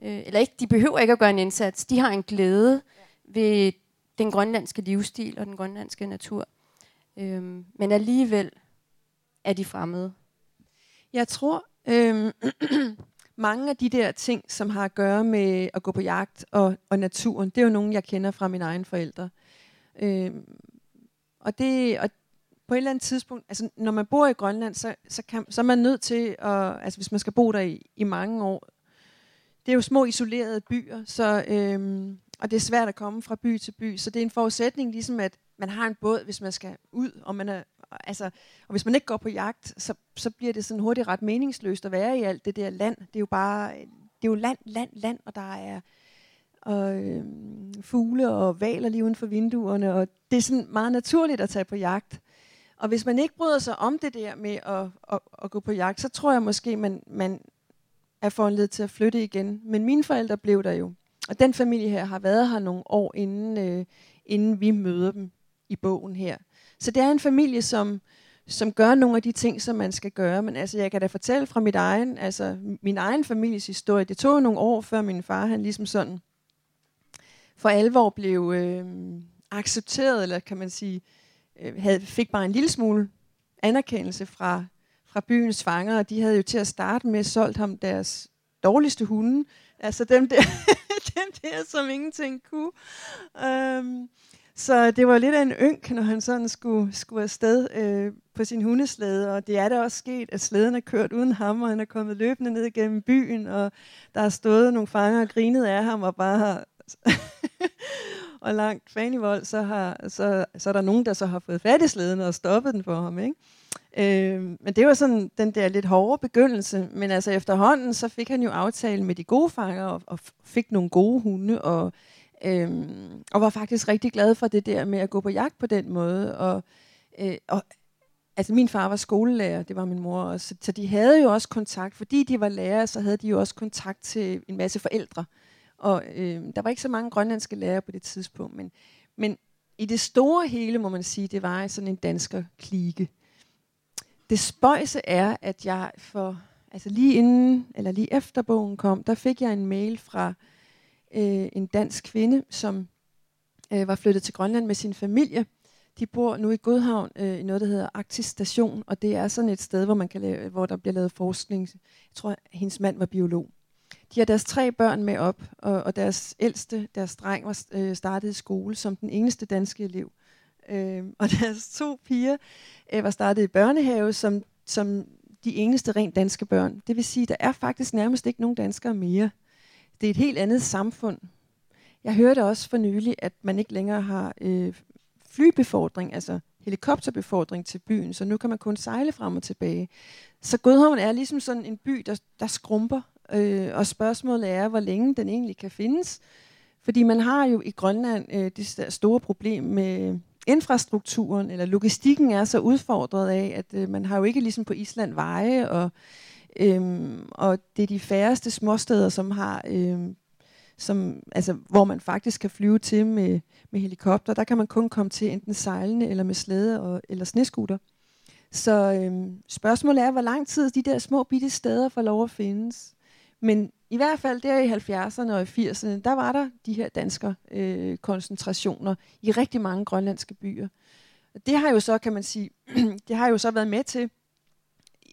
Speaker 3: øh, eller ikke, de behøver ikke at gøre en indsats, de har en glæde ved den grønlandske livsstil og den grønlandske natur. Øh, men alligevel er de fremmede.
Speaker 1: Jeg tror, øh, <clears throat> mange af de der ting, som har at gøre med at gå på jagt og, og naturen, det er jo nogen, jeg kender fra mine egne forældre. Øh, og, det, og på et eller andet tidspunkt, altså når man bor i Grønland, så, så, kan, så er man nødt til, at, altså hvis man skal bo der i, i mange år, det er jo små isolerede byer, så, øhm, og det er svært at komme fra by til by, så det er en forudsætning ligesom, at man har en båd, hvis man skal ud, og man er altså, og hvis man ikke går på jagt, så, så bliver det sådan hurtigt ret meningsløst at være i alt det der land. Det er jo bare, det er jo land, land, land, og der er og, øhm, fugle og valer lige uden for vinduerne, og det er sådan meget naturligt at tage på jagt. Og hvis man ikke bryder sig om det der med at, at, at gå på jagt, så tror jeg måske, man, man er foranledet til at flytte igen. Men mine forældre blev der jo. Og den familie her har været her nogle år, inden, øh, inden vi møder dem i bogen her. Så det er en familie, som, som gør nogle af de ting, som man skal gøre. Men altså, jeg kan da fortælle fra mit egen, altså, min egen families historie. Det tog nogle år, før min far, han ligesom sådan for alvor blev øh, accepteret, eller kan man sige, øh, Øh, havde, fik bare en lille smule anerkendelse fra, fra byens fanger, og de havde jo til at starte med solgt ham deres dårligste hunde, altså dem der, <laughs> dem der som ingenting kunne. Um, så det var lidt af en ynk, når han sådan skulle, skulle afsted øh, på sin hundeslæde. Og det er da også sket, at slæden er kørt uden ham, og han er kommet løbende ned gennem byen, og der har stået nogle fanger og grinet af ham, og bare har og langt fanivold, så, har, så, så er der nogen, der så har fået fat i slæden og stoppet den for ham. Ikke? Øh, men det var sådan den der lidt hårde begyndelse. Men altså efterhånden, så fik han jo aftale med de gode fanger, og, og fik nogle gode hunde, og, øh, og var faktisk rigtig glad for det der med at gå på jagt på den måde. Og, øh, og altså min far var skolelærer, det var min mor også, så de havde jo også kontakt, fordi de var lærere, så havde de jo også kontakt til en masse forældre. Og øh, der var ikke så mange grønlandske lærere på det tidspunkt, men, men i det store hele må man sige, det var sådan en dansker klike. Det spøjse er, at jeg for altså lige inden eller lige efter bogen kom, der fik jeg en mail fra øh, en dansk kvinde, som øh, var flyttet til Grønland med sin familie. De bor nu i Godhavn øh, i noget, der hedder Arktis Station, og det er sådan et sted, hvor, man kan lave, hvor der bliver lavet forskning. Jeg tror, at hendes mand var biolog. De har deres tre børn med op, og, og deres ældste, deres dreng, var øh, startet i skole som den eneste danske elev. Øh, <laughs> og deres to piger øh, var startet i børnehave som, som de eneste rent danske børn. Det vil sige, der er faktisk nærmest ikke nogen danskere mere. Det er et helt andet samfund. Jeg hørte også for nylig, at man ikke længere har øh, flybefordring, altså helikopterbefordring til byen, så nu kan man kun sejle frem og tilbage. Så Godhavn er ligesom sådan en by, der, der skrumper, øh, og spørgsmålet er, hvor længe den egentlig kan findes. Fordi man har jo i Grønland øh, det store problem med infrastrukturen, eller logistikken er så udfordret af, at øh, man har jo ikke ligesom på Island veje, og, øh, og det er de færreste småsteder, som har... Øh, som, altså, hvor man faktisk kan flyve til med, med helikopter. Der kan man kun komme til enten sejlende eller med slæde og, eller sneskuter. Så øhm, spørgsmålet er, hvor lang tid de der små bitte steder får lov at findes. Men i hvert fald der i 70'erne og i 80'erne, der var der de her dansker øh, koncentrationer i rigtig mange grønlandske byer. Og Det har jo så, kan man sige, <clears throat> det har jo så været med til,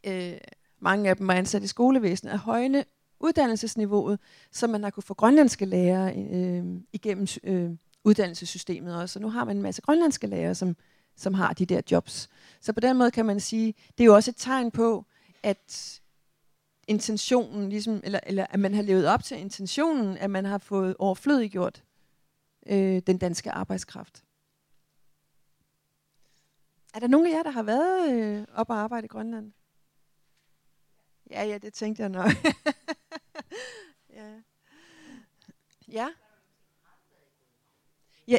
Speaker 1: øh, mange af dem var ansat i skolevæsenet, at højne uddannelsesniveauet, så man har kunne få grønlandske lærere øh, igennem øh, uddannelsessystemet også. Så nu har man en masse grønlandske lærere, som, som har de der jobs. Så på den måde kan man sige, det er jo også et tegn på, at intentionen, ligesom, eller, eller at man har levet op til intentionen, at man har fået overflødiggjort øh, den danske arbejdskraft. Er der nogen af jer, der har været øh, op og arbejde i Grønland? Ja, ja, det tænkte jeg nok. <laughs> ja. Ja. ja.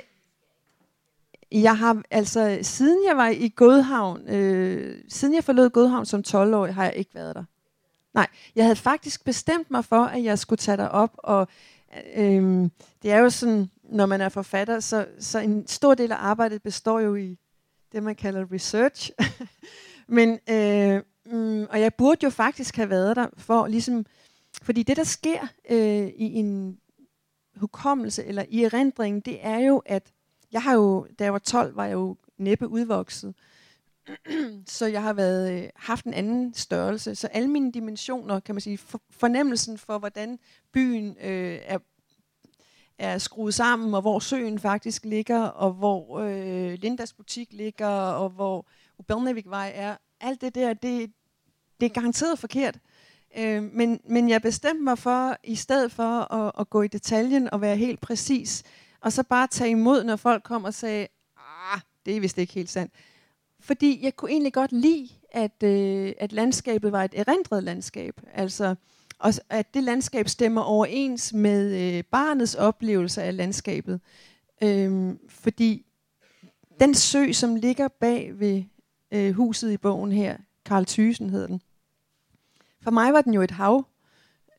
Speaker 1: Jeg har altså, siden jeg var i Godhavn, øh, siden jeg forlod Godhavn som 12-årig, har jeg ikke været der. Nej, jeg havde faktisk bestemt mig for, at jeg skulle tage dig op, og øh, øhm, det er jo sådan, når man er forfatter, så, så en stor del af arbejdet består jo i det, man kalder research. <laughs> Men øh, Mm, og jeg burde jo faktisk have været der, for ligesom, fordi det der sker øh, i en hukommelse eller i erindringen, det er jo, at jeg har jo, da jeg var 12, var jeg jo næppe udvokset. <clears throat> så jeg har været, øh, haft en anden størrelse. Så alle mine dimensioner, kan man sige, for, fornemmelsen for, hvordan byen øh, er, er skruet sammen, og hvor søen faktisk ligger, og hvor øh, Lindas butik ligger, og hvor Ubelnevikvej er, alt det der, det, det er garanteret forkert. Øh, men, men jeg bestemte mig for, i stedet for at, at gå i detaljen og være helt præcis, og så bare tage imod, når folk kom og sagde, ah, det er vist ikke helt sandt. Fordi jeg kunne egentlig godt lide, at, øh, at landskabet var et erindret landskab. Altså, og at det landskab stemmer overens med øh, barnets oplevelse af landskabet. Øhm, fordi den sø, som ligger bag ved øh, huset i bogen her, Karl Thysen hedder den. For mig var den jo et hav,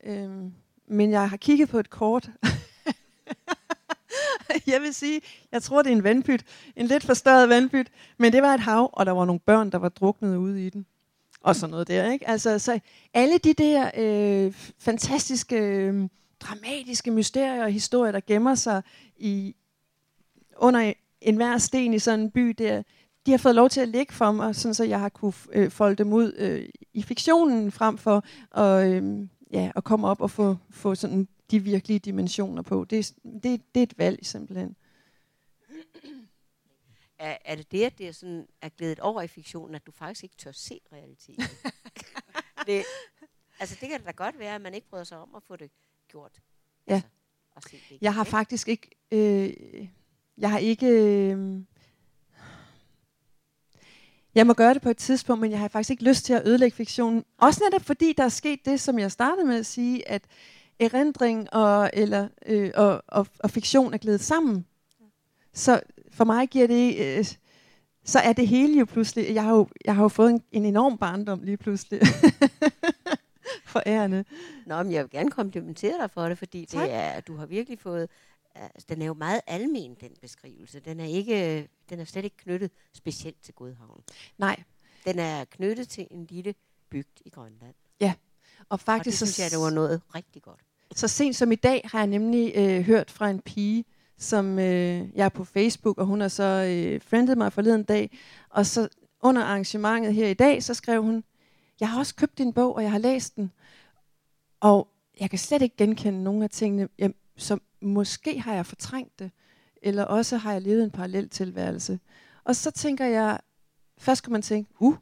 Speaker 1: øhm, men jeg har kigget på et kort. <laughs> <laughs> jeg vil sige, jeg tror, det er en vandpyt. En lidt forstørret vandpyt. Men det var et hav, og der var nogle børn, der var druknet ude i den. Og sådan noget der, ikke? Altså, så alle de der øh, fantastiske, øh, dramatiske mysterier og historier, der gemmer sig i under enhver sten i sådan en by der, de har fået lov til at ligge for mig, sådan så jeg har kunne øh, folde dem ud øh, i fiktionen frem for at, øh, ja, at komme op og få, få sådan de virkelige dimensioner på. Det, det, det er et valg simpelthen.
Speaker 4: Er, er det det, at det er, sådan, er glædet over i fiktionen, at du faktisk ikke tør se realiteten? <laughs> det, altså det kan da godt være, at man ikke bryder sig om at få det gjort.
Speaker 1: Ja. Altså, at se det, jeg har ikke? faktisk ikke... Øh, jeg har ikke... Øh, Jeg må gøre det på et tidspunkt, men jeg har faktisk ikke lyst til at ødelægge fiktionen. Også netop fordi, der er sket det, som jeg startede med at sige, at erindring og, eller, øh, og, og, og fiktion er glædet sammen. Så for mig giver det... Øh, så er det hele jo pludselig... Jeg har jo, jeg har jo fået en, en enorm barndom lige pludselig. <laughs> Forærende.
Speaker 4: Nå, men jeg vil gerne komplimentere dig for det, fordi
Speaker 1: Tak.
Speaker 4: det er, du har virkelig fået... Altså, den er jo meget almen, den beskrivelse. Den er, ikke, den er slet ikke knyttet specielt til Godhavn.
Speaker 1: Nej,
Speaker 4: Den er knyttet til en lille bygd i Grønland.
Speaker 1: Og
Speaker 4: Og det
Speaker 1: faktisk
Speaker 4: synes
Speaker 1: så,
Speaker 4: jeg, det var noget rigtig godt.
Speaker 1: så sent som i dag har jeg nemlig øh, hørt fra en pige, som øh, jeg er på Facebook, og hun har så øh, friendet mig forleden dag. Og så under arrangementet her i dag, så skrev hun, jeg har også købt din bog, og jeg har læst den. Og jeg kan slet ikke genkende nogle af tingene, jeg, som måske har jeg fortrængt det, eller også har jeg levet en parallel tilværelse. Og så tænker jeg, først kan man tænke, uh,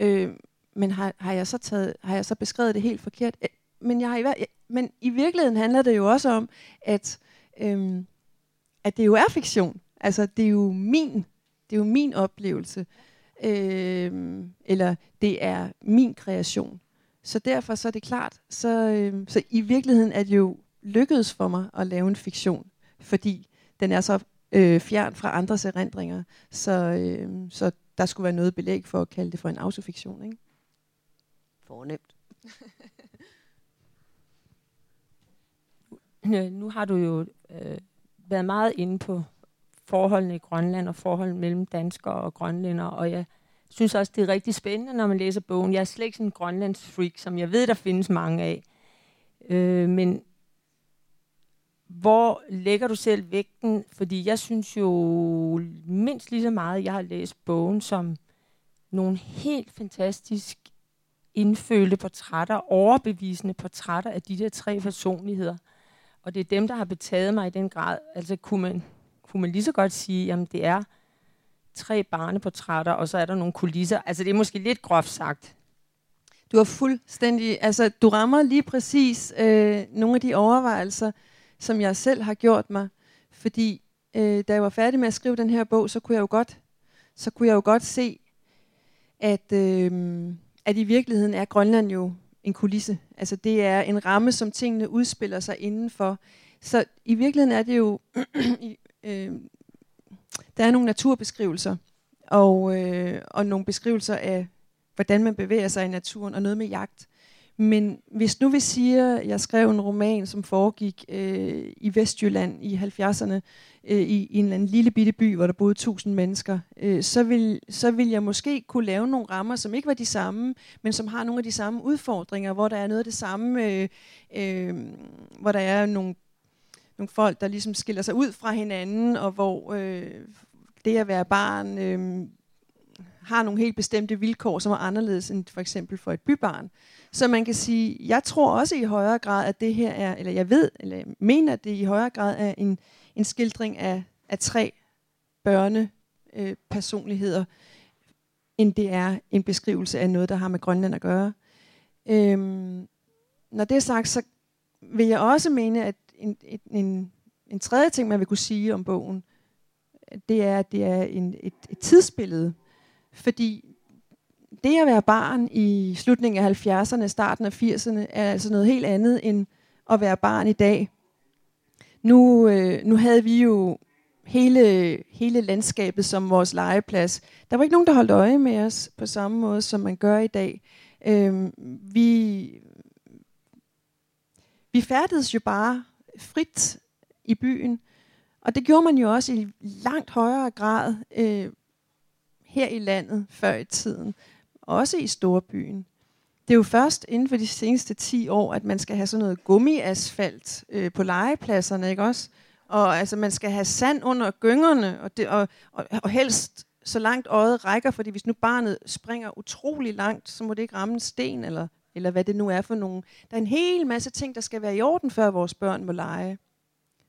Speaker 1: øh, men har, har, jeg så taget, har jeg så beskrevet det helt forkert? Men, jeg har i, men i virkeligheden handler det jo også om, at, øhm, at det jo er fiktion. Altså, det er jo min, det er jo min oplevelse. Øhm, eller det er min kreation. Så derfor så er det klart, så, øhm, så i virkeligheden er det jo lykkedes for mig at lave en fiktion, fordi den er så øh, fjern fra andres erindringer. Så, øh, så der skulle være noget belæg for at kalde det for en autofiktion. Ikke?
Speaker 4: Fornemt. <laughs>
Speaker 5: Nu har du jo øh, været meget inde på forholdene i Grønland og forholdet mellem danskere og grønlændere, og jeg synes også, det er rigtig spændende, når man læser bogen. Jeg er slet ikke sådan en grønlands freak, som jeg ved, der findes mange af. Øh, men hvor lægger du selv vægten? Fordi jeg synes jo mindst lige så meget, jeg har læst bogen som nogle helt fantastisk indfølte portrætter, overbevisende portrætter af de der tre personligheder. Og det er dem, der har betaget mig i den grad. Altså kunne man, kunne man lige så godt sige, at det er tre barneportrætter, og så er der nogle kulisser. Altså det er måske lidt groft sagt.
Speaker 1: Du har fuldstændig, altså du rammer lige præcis øh, nogle af de overvejelser, som jeg selv har gjort mig. Fordi øh, da jeg var færdig med at skrive den her bog, så kunne jeg jo godt, så kunne jeg jo godt se, at, øh, at i virkeligheden er Grønland jo en kulisse. Altså det er en ramme, som tingene udspiller sig indenfor. Så i virkeligheden er det jo, <clears throat> i, øh, der er nogle naturbeskrivelser, og, øh, og nogle beskrivelser af, hvordan man bevæger sig i naturen, og noget med jagt. Men hvis nu vi siger, at jeg skrev en roman, som foregik øh, i Vestjylland i 70'erne, øh, i, i en eller anden lille bitte by, hvor der boede 1000 mennesker, øh, så, vil, så vil jeg måske kunne lave nogle rammer, som ikke var de samme, men som har nogle af de samme udfordringer, hvor der er noget af det samme, øh, øh, hvor der er nogle, nogle folk, der ligesom skiller sig ud fra hinanden, og hvor øh, det at være barn øh, har nogle helt bestemte vilkår, som er anderledes end for eksempel for et bybarn. Så man kan sige, jeg tror også i højere grad, at det her er, eller jeg ved, eller jeg mener, at det i højere grad er en, en skildring af, af tre børne øh, personligheder, end det er en beskrivelse af noget, der har med Grønland at gøre. Øhm, når det er sagt, så vil jeg også mene, at en, en, en, en tredje ting, man vil kunne sige om bogen, det er, at det er en, et, et tidsbillede. Fordi det at være barn i slutningen af 70'erne, starten af 80'erne, er altså noget helt andet end at være barn i dag. Nu, øh, nu havde vi jo hele, hele landskabet som vores legeplads. Der var ikke nogen, der holdt øje med os på samme måde, som man gør i dag. Øh, vi, vi færdedes jo bare frit i byen, og det gjorde man jo også i langt højere grad øh, her i landet før i tiden. Også i storbyen. Det er jo først inden for de seneste 10 år, at man skal have sådan noget gummiasfalt øh, på legepladserne, ikke også? Og altså, man skal have sand under gyngerne, og, det, og, og, og helst så langt øjet rækker, fordi hvis nu barnet springer utrolig langt, så må det ikke ramme en sten, eller, eller hvad det nu er for nogen. Der er en hel masse ting, der skal være i orden, før vores børn må lege.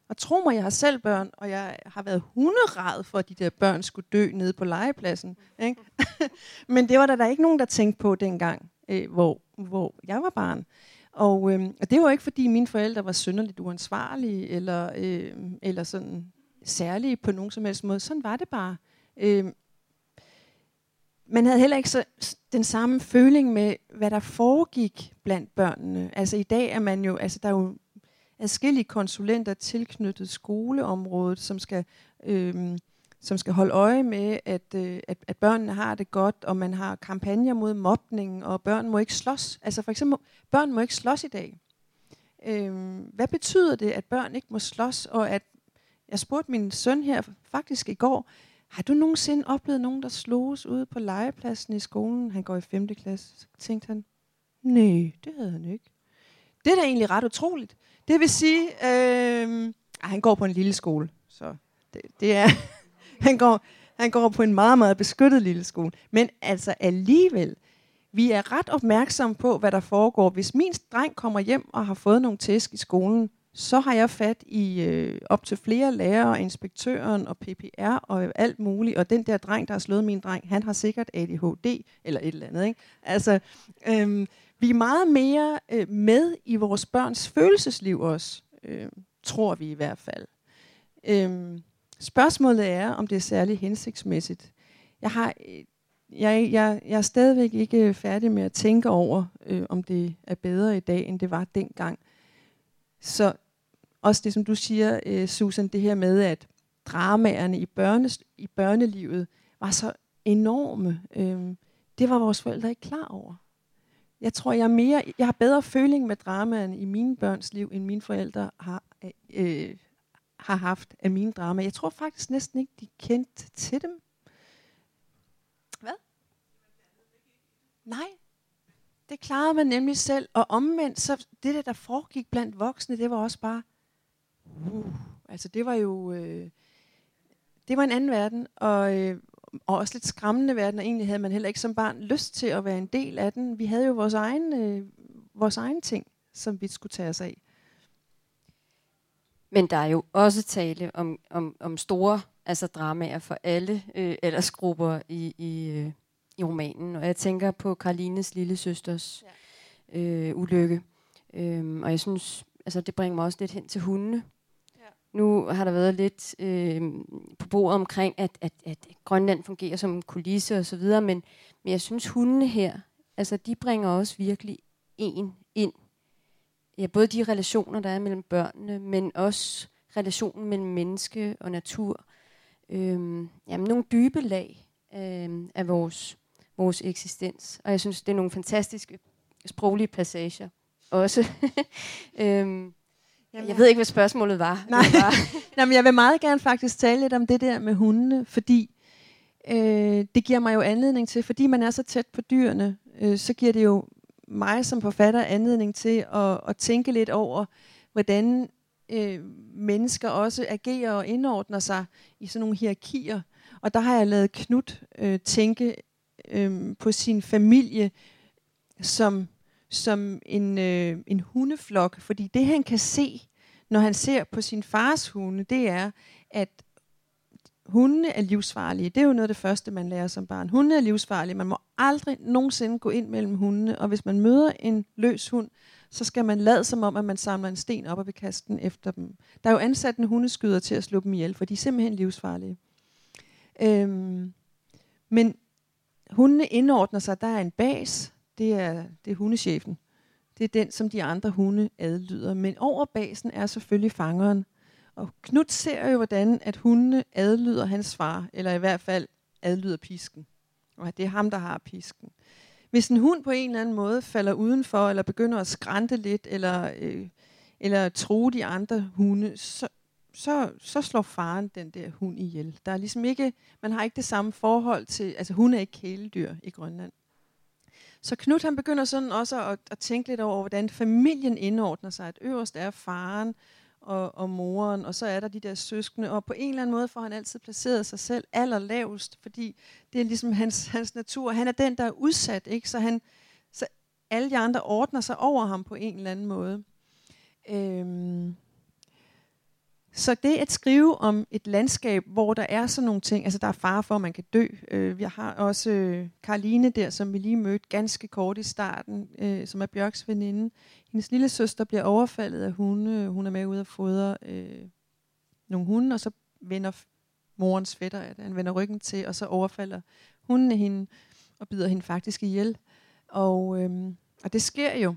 Speaker 1: Og tro mig, jeg har selv børn, og jeg har været hunderad for, at de der børn skulle dø nede på legepladsen. Ikke? <laughs> Men det var der, der ikke nogen, der tænkte på dengang, øh, hvor, hvor jeg var barn. Og, øh, og det var ikke, fordi mine forældre var synderligt uansvarlige, eller, øh, eller sådan særlige på nogen som helst måde. Sådan var det bare. Øh, man havde heller ikke så, den samme føling med, hvad der foregik blandt børnene. Altså i dag er man jo, altså der er jo adskillige konsulenter tilknyttet skoleområdet, som skal, øh, som skal holde øje med, at, øh, at, at børnene har det godt, og man har kampagner mod mobning, og børn må ikke slås. Altså for eksempel, børn må ikke slås i dag. Øh, hvad betyder det, at børn ikke må slås, og at jeg spurgte min søn her faktisk i går, har du nogensinde oplevet nogen, der sloges ude på legepladsen i skolen? Han går i 5. klasse. Så tænkte han, nej, det havde han ikke. Det er da egentlig ret utroligt. Det vil sige, øh, han går på en lille skole, så det, det er, <laughs> han, går, han går på en meget, meget beskyttet lille skole. Men altså alligevel, vi er ret opmærksomme på, hvad der foregår. Hvis min dreng kommer hjem og har fået nogle tæsk i skolen, så har jeg fat i øh, op til flere lærere, inspektøren og PPR og alt muligt. Og den der dreng, der har slået min dreng, han har sikkert ADHD eller et eller andet. Ikke? Altså, øh, vi er meget mere øh, med i vores børns følelsesliv også, øh, tror vi i hvert fald. Øh, spørgsmålet er, om det er særlig hensigtsmæssigt. Jeg har... Øh, jeg, jeg, jeg er stadigvæk ikke færdig med at tænke over, øh, om det er bedre i dag, end det var dengang. Så også det, som du siger, øh, Susan, det her med, at dramaerne i, børnes, i børnelivet var så enorme. Øh, det var vores forældre ikke klar over. Jeg tror, jeg, er mere, jeg har bedre føling med dramaerne i mine børns liv, end mine forældre har, øh, har haft af mine drama. Jeg tror faktisk næsten ikke, de kendte til dem. Hvad? Nej, det klarede man nemlig selv. Og omvendt, så det der, der foregik blandt voksne, det var også bare, uh, altså det var jo, øh, det var en anden verden, og, øh, og også lidt skræmmende verden, og egentlig havde man heller ikke som barn lyst til at være en del af den. Vi havde jo vores egen, øh, vores egen ting, som vi skulle tage os af.
Speaker 3: Men der er jo også tale om, om, om store altså dramaer for alle øh, aldersgrupper i, i, øh, i romanen. Og jeg tænker på Karlines lille søsters ja. øh, ulykke. Øhm, og jeg synes, altså det bringer mig også lidt hen til hundene. Nu har der været lidt øh, på bordet omkring, at, at, at Grønland fungerer som en kulisse og så videre, men, men jeg synes hundene her, altså de bringer også virkelig en ind. Ja, både de relationer, der er mellem børnene, men også relationen mellem menneske og natur. Øhm, jamen, nogle dybe lag øh, af vores vores eksistens. Og jeg synes, det er nogle fantastiske sproglige passager også. <laughs> øhm, Jamen, jeg ved ikke, hvad spørgsmålet var. <laughs>
Speaker 1: Nej, var. Nej men jeg vil meget gerne faktisk tale lidt om det der med hundene, fordi øh, det giver mig jo anledning til, fordi man er så tæt på dyrene, øh, så giver det jo mig som forfatter anledning til at, at tænke lidt over, hvordan øh, mennesker også agerer og indordner sig i sådan nogle hierarkier. Og der har jeg lavet Knut øh, tænke øh, på sin familie som, som en, øh, en hundeflok. Fordi det han kan se, når han ser på sin fars hunde, det er, at hundene er livsfarlige. Det er jo noget af det første, man lærer som barn. Hunde er livsfarlige. Man må aldrig nogensinde gå ind mellem hundene. Og hvis man møder en løs hund, så skal man lade som om, at man samler en sten op og vil kaste den efter dem. Der er jo ansat en hundeskyder til at slå dem ihjel, for de er simpelthen livsfarlige. Øhm, men hundene indordner sig. Der er en bas, det er, det er hundechefen. Det er den, som de andre hunde adlyder. Men over basen er selvfølgelig fangeren. Og Knut ser jo, hvordan at hundene adlyder hans far, eller i hvert fald adlyder pisken. Og det er ham, der har pisken. Hvis en hund på en eller anden måde falder udenfor, eller begynder at skrante lidt, eller, øh, eller true de andre hunde, så, så, så slår faren den der hund ihjel. Der er ligesom ikke, man har ikke det samme forhold til, altså hun er ikke kæledyr i Grønland. Så Knut han begynder sådan også at, at tænke lidt over, hvordan familien indordner sig. At øverst er faren og, og moren, og så er der de der søskende, og på en eller anden måde får han altid placeret sig selv allerlavest, fordi det er ligesom hans, <laughs> hans natur. Han er den, der er udsat, ikke? Så, han, så alle de andre ordner sig over ham på en eller anden måde. Øhm, så det at skrive om et landskab, hvor der er sådan nogle ting, altså der er fare for, at man kan dø. Øh, vi har også øh, Karoline der, som vi lige mødte ganske kort i starten, øh, som er Bjørks veninde. Hendes lille søster bliver overfaldet af hunde. Hun er med ude at fodre øh, nogle hunde, og så vender morens fætter, at han vender ryggen til, og så overfalder hunden hende. og bider hende faktisk ihjel. Og, øh, og det sker jo.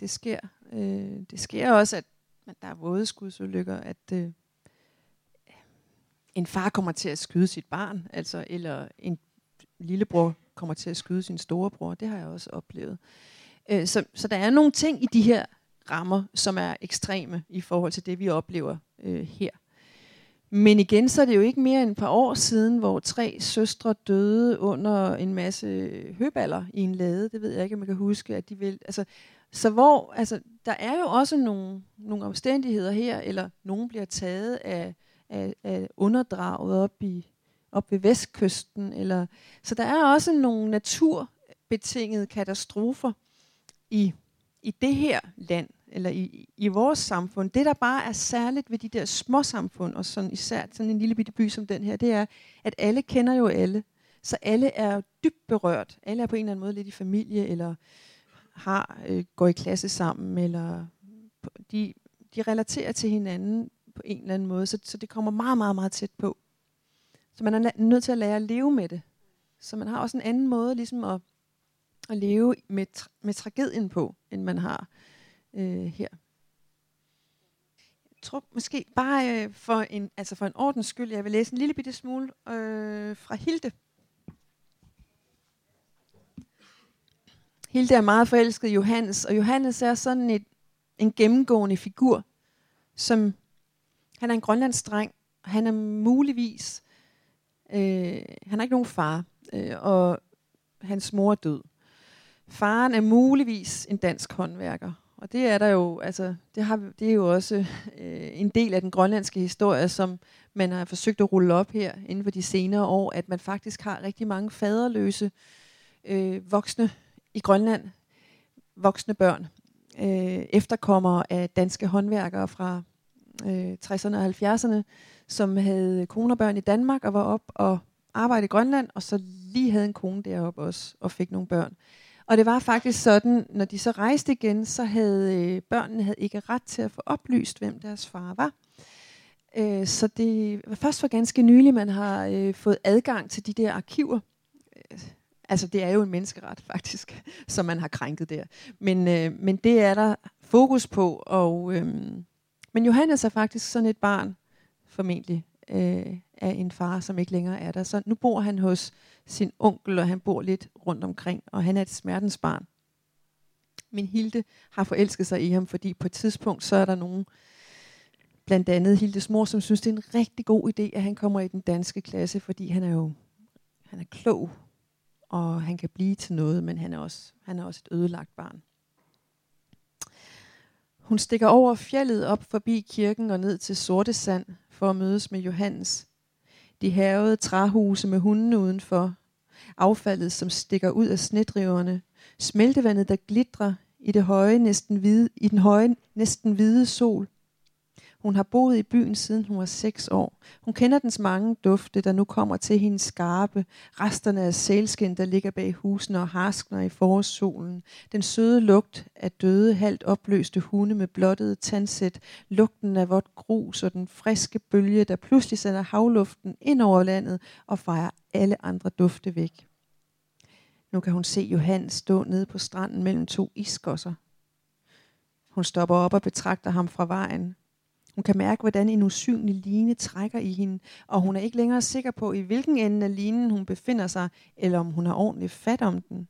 Speaker 1: Det sker. Øh, det sker også, at der er vådeskudsulykker, at øh, en far kommer til at skyde sit barn, altså, eller en lillebror kommer til at skyde sin storebror. Det har jeg også oplevet. Øh, så, så der er nogle ting i de her rammer, som er ekstreme i forhold til det, vi oplever øh, her. Men igen, så er det jo ikke mere end et par år siden, hvor tre søstre døde under en masse høballer i en lade. Det ved jeg ikke, om man kan huske, at de vil. Altså, så hvor, altså, der er jo også nogle, nogle omstændigheder her, eller nogen bliver taget af, af, af underdraget op, i, op ved vestkysten. Eller, så der er også nogle naturbetingede katastrofer i, i det her land eller i, i vores samfund. Det, der bare er særligt ved de der små samfund, og sådan især sådan en lille bitte by som den her, det er, at alle kender jo alle. Så alle er dybt berørt. Alle er på en eller anden måde lidt i familie, eller har øh, går i klasse sammen, eller de, de relaterer til hinanden på en eller anden måde. Så, så det kommer meget, meget, meget tæt på. Så man er nødt til at lære at leve med det. Så man har også en anden måde ligesom at, at leve med, med tragedien på, end man har øh, her. Jeg tror måske bare øh, for, en, altså for en ordens skyld, jeg vil læse en lille bitte smule øh, fra Hilde. Hilde er meget forelsket i Johannes, og Johannes er sådan et, en gennemgående figur, som han er en grønlandsdreng, og han er muligvis, øh, han har ikke nogen far, øh, og hans mor er død. Faren er muligvis en dansk håndværker, og det er der jo, altså, det, har, det er jo også øh, en del af den grønlandske historie, som man har forsøgt at rulle op her inden for de senere år, at man faktisk har rigtig mange faderløse øh, voksne i Grønland, voksne børn, øh, efterkommere af danske håndværkere fra øh, 60'erne og 70'erne, som havde konerbørn i Danmark og var op og arbejdede i Grønland, og så lige havde en kone deroppe også og fik nogle børn. Og det var faktisk sådan, når de så rejste igen, så havde øh, børnene havde ikke ret til at få oplyst, hvem deres far var. Øh, så det var først for ganske nylig, man har øh, fået adgang til de der arkiver. Øh, Altså det er jo en menneskeret faktisk, <laughs> som man har krænket der. Men, øh, men det er der fokus på. Og, øh, men Johannes er faktisk sådan et barn, formentlig, øh, af en far, som ikke længere er der. Så nu bor han hos sin onkel, og han bor lidt rundt omkring, og han er et smertens barn. Min Hilde har forelsket sig i ham, fordi på et tidspunkt, så er der nogen, blandt andet Hildes mor, som synes, det er en rigtig god idé, at han kommer i den danske klasse, fordi han er jo han er klog, og han kan blive til noget, men han er også, han er også et ødelagt barn. Hun stikker over fjellet op forbi kirken og ned til Sorte Sand for at mødes med Johannes. De havede træhuse med hundene udenfor, affaldet, som stikker ud af snedriverne, smeltevandet, der glitrer i, det høje, næsten hvide, i den høje, næsten hvide sol. Hun har boet i byen siden hun var seks år. Hun kender dens mange dufte, der nu kommer til hendes skarpe. Resterne af sælskin, der ligger bag husene og harskner i forårssolen. Den søde lugt af døde, halvt opløste hunde med blottede tandsæt. Lugten af vådt grus og den friske bølge, der pludselig sender havluften ind over landet og fejrer alle andre dufte væk. Nu kan hun se Johan stå nede på stranden mellem to iskosser. Hun stopper op og betragter ham fra vejen. Hun kan mærke, hvordan en usynlig line trækker i hende, og hun er ikke længere sikker på, i hvilken ende af linen hun befinder sig, eller om hun har ordentligt fat om den.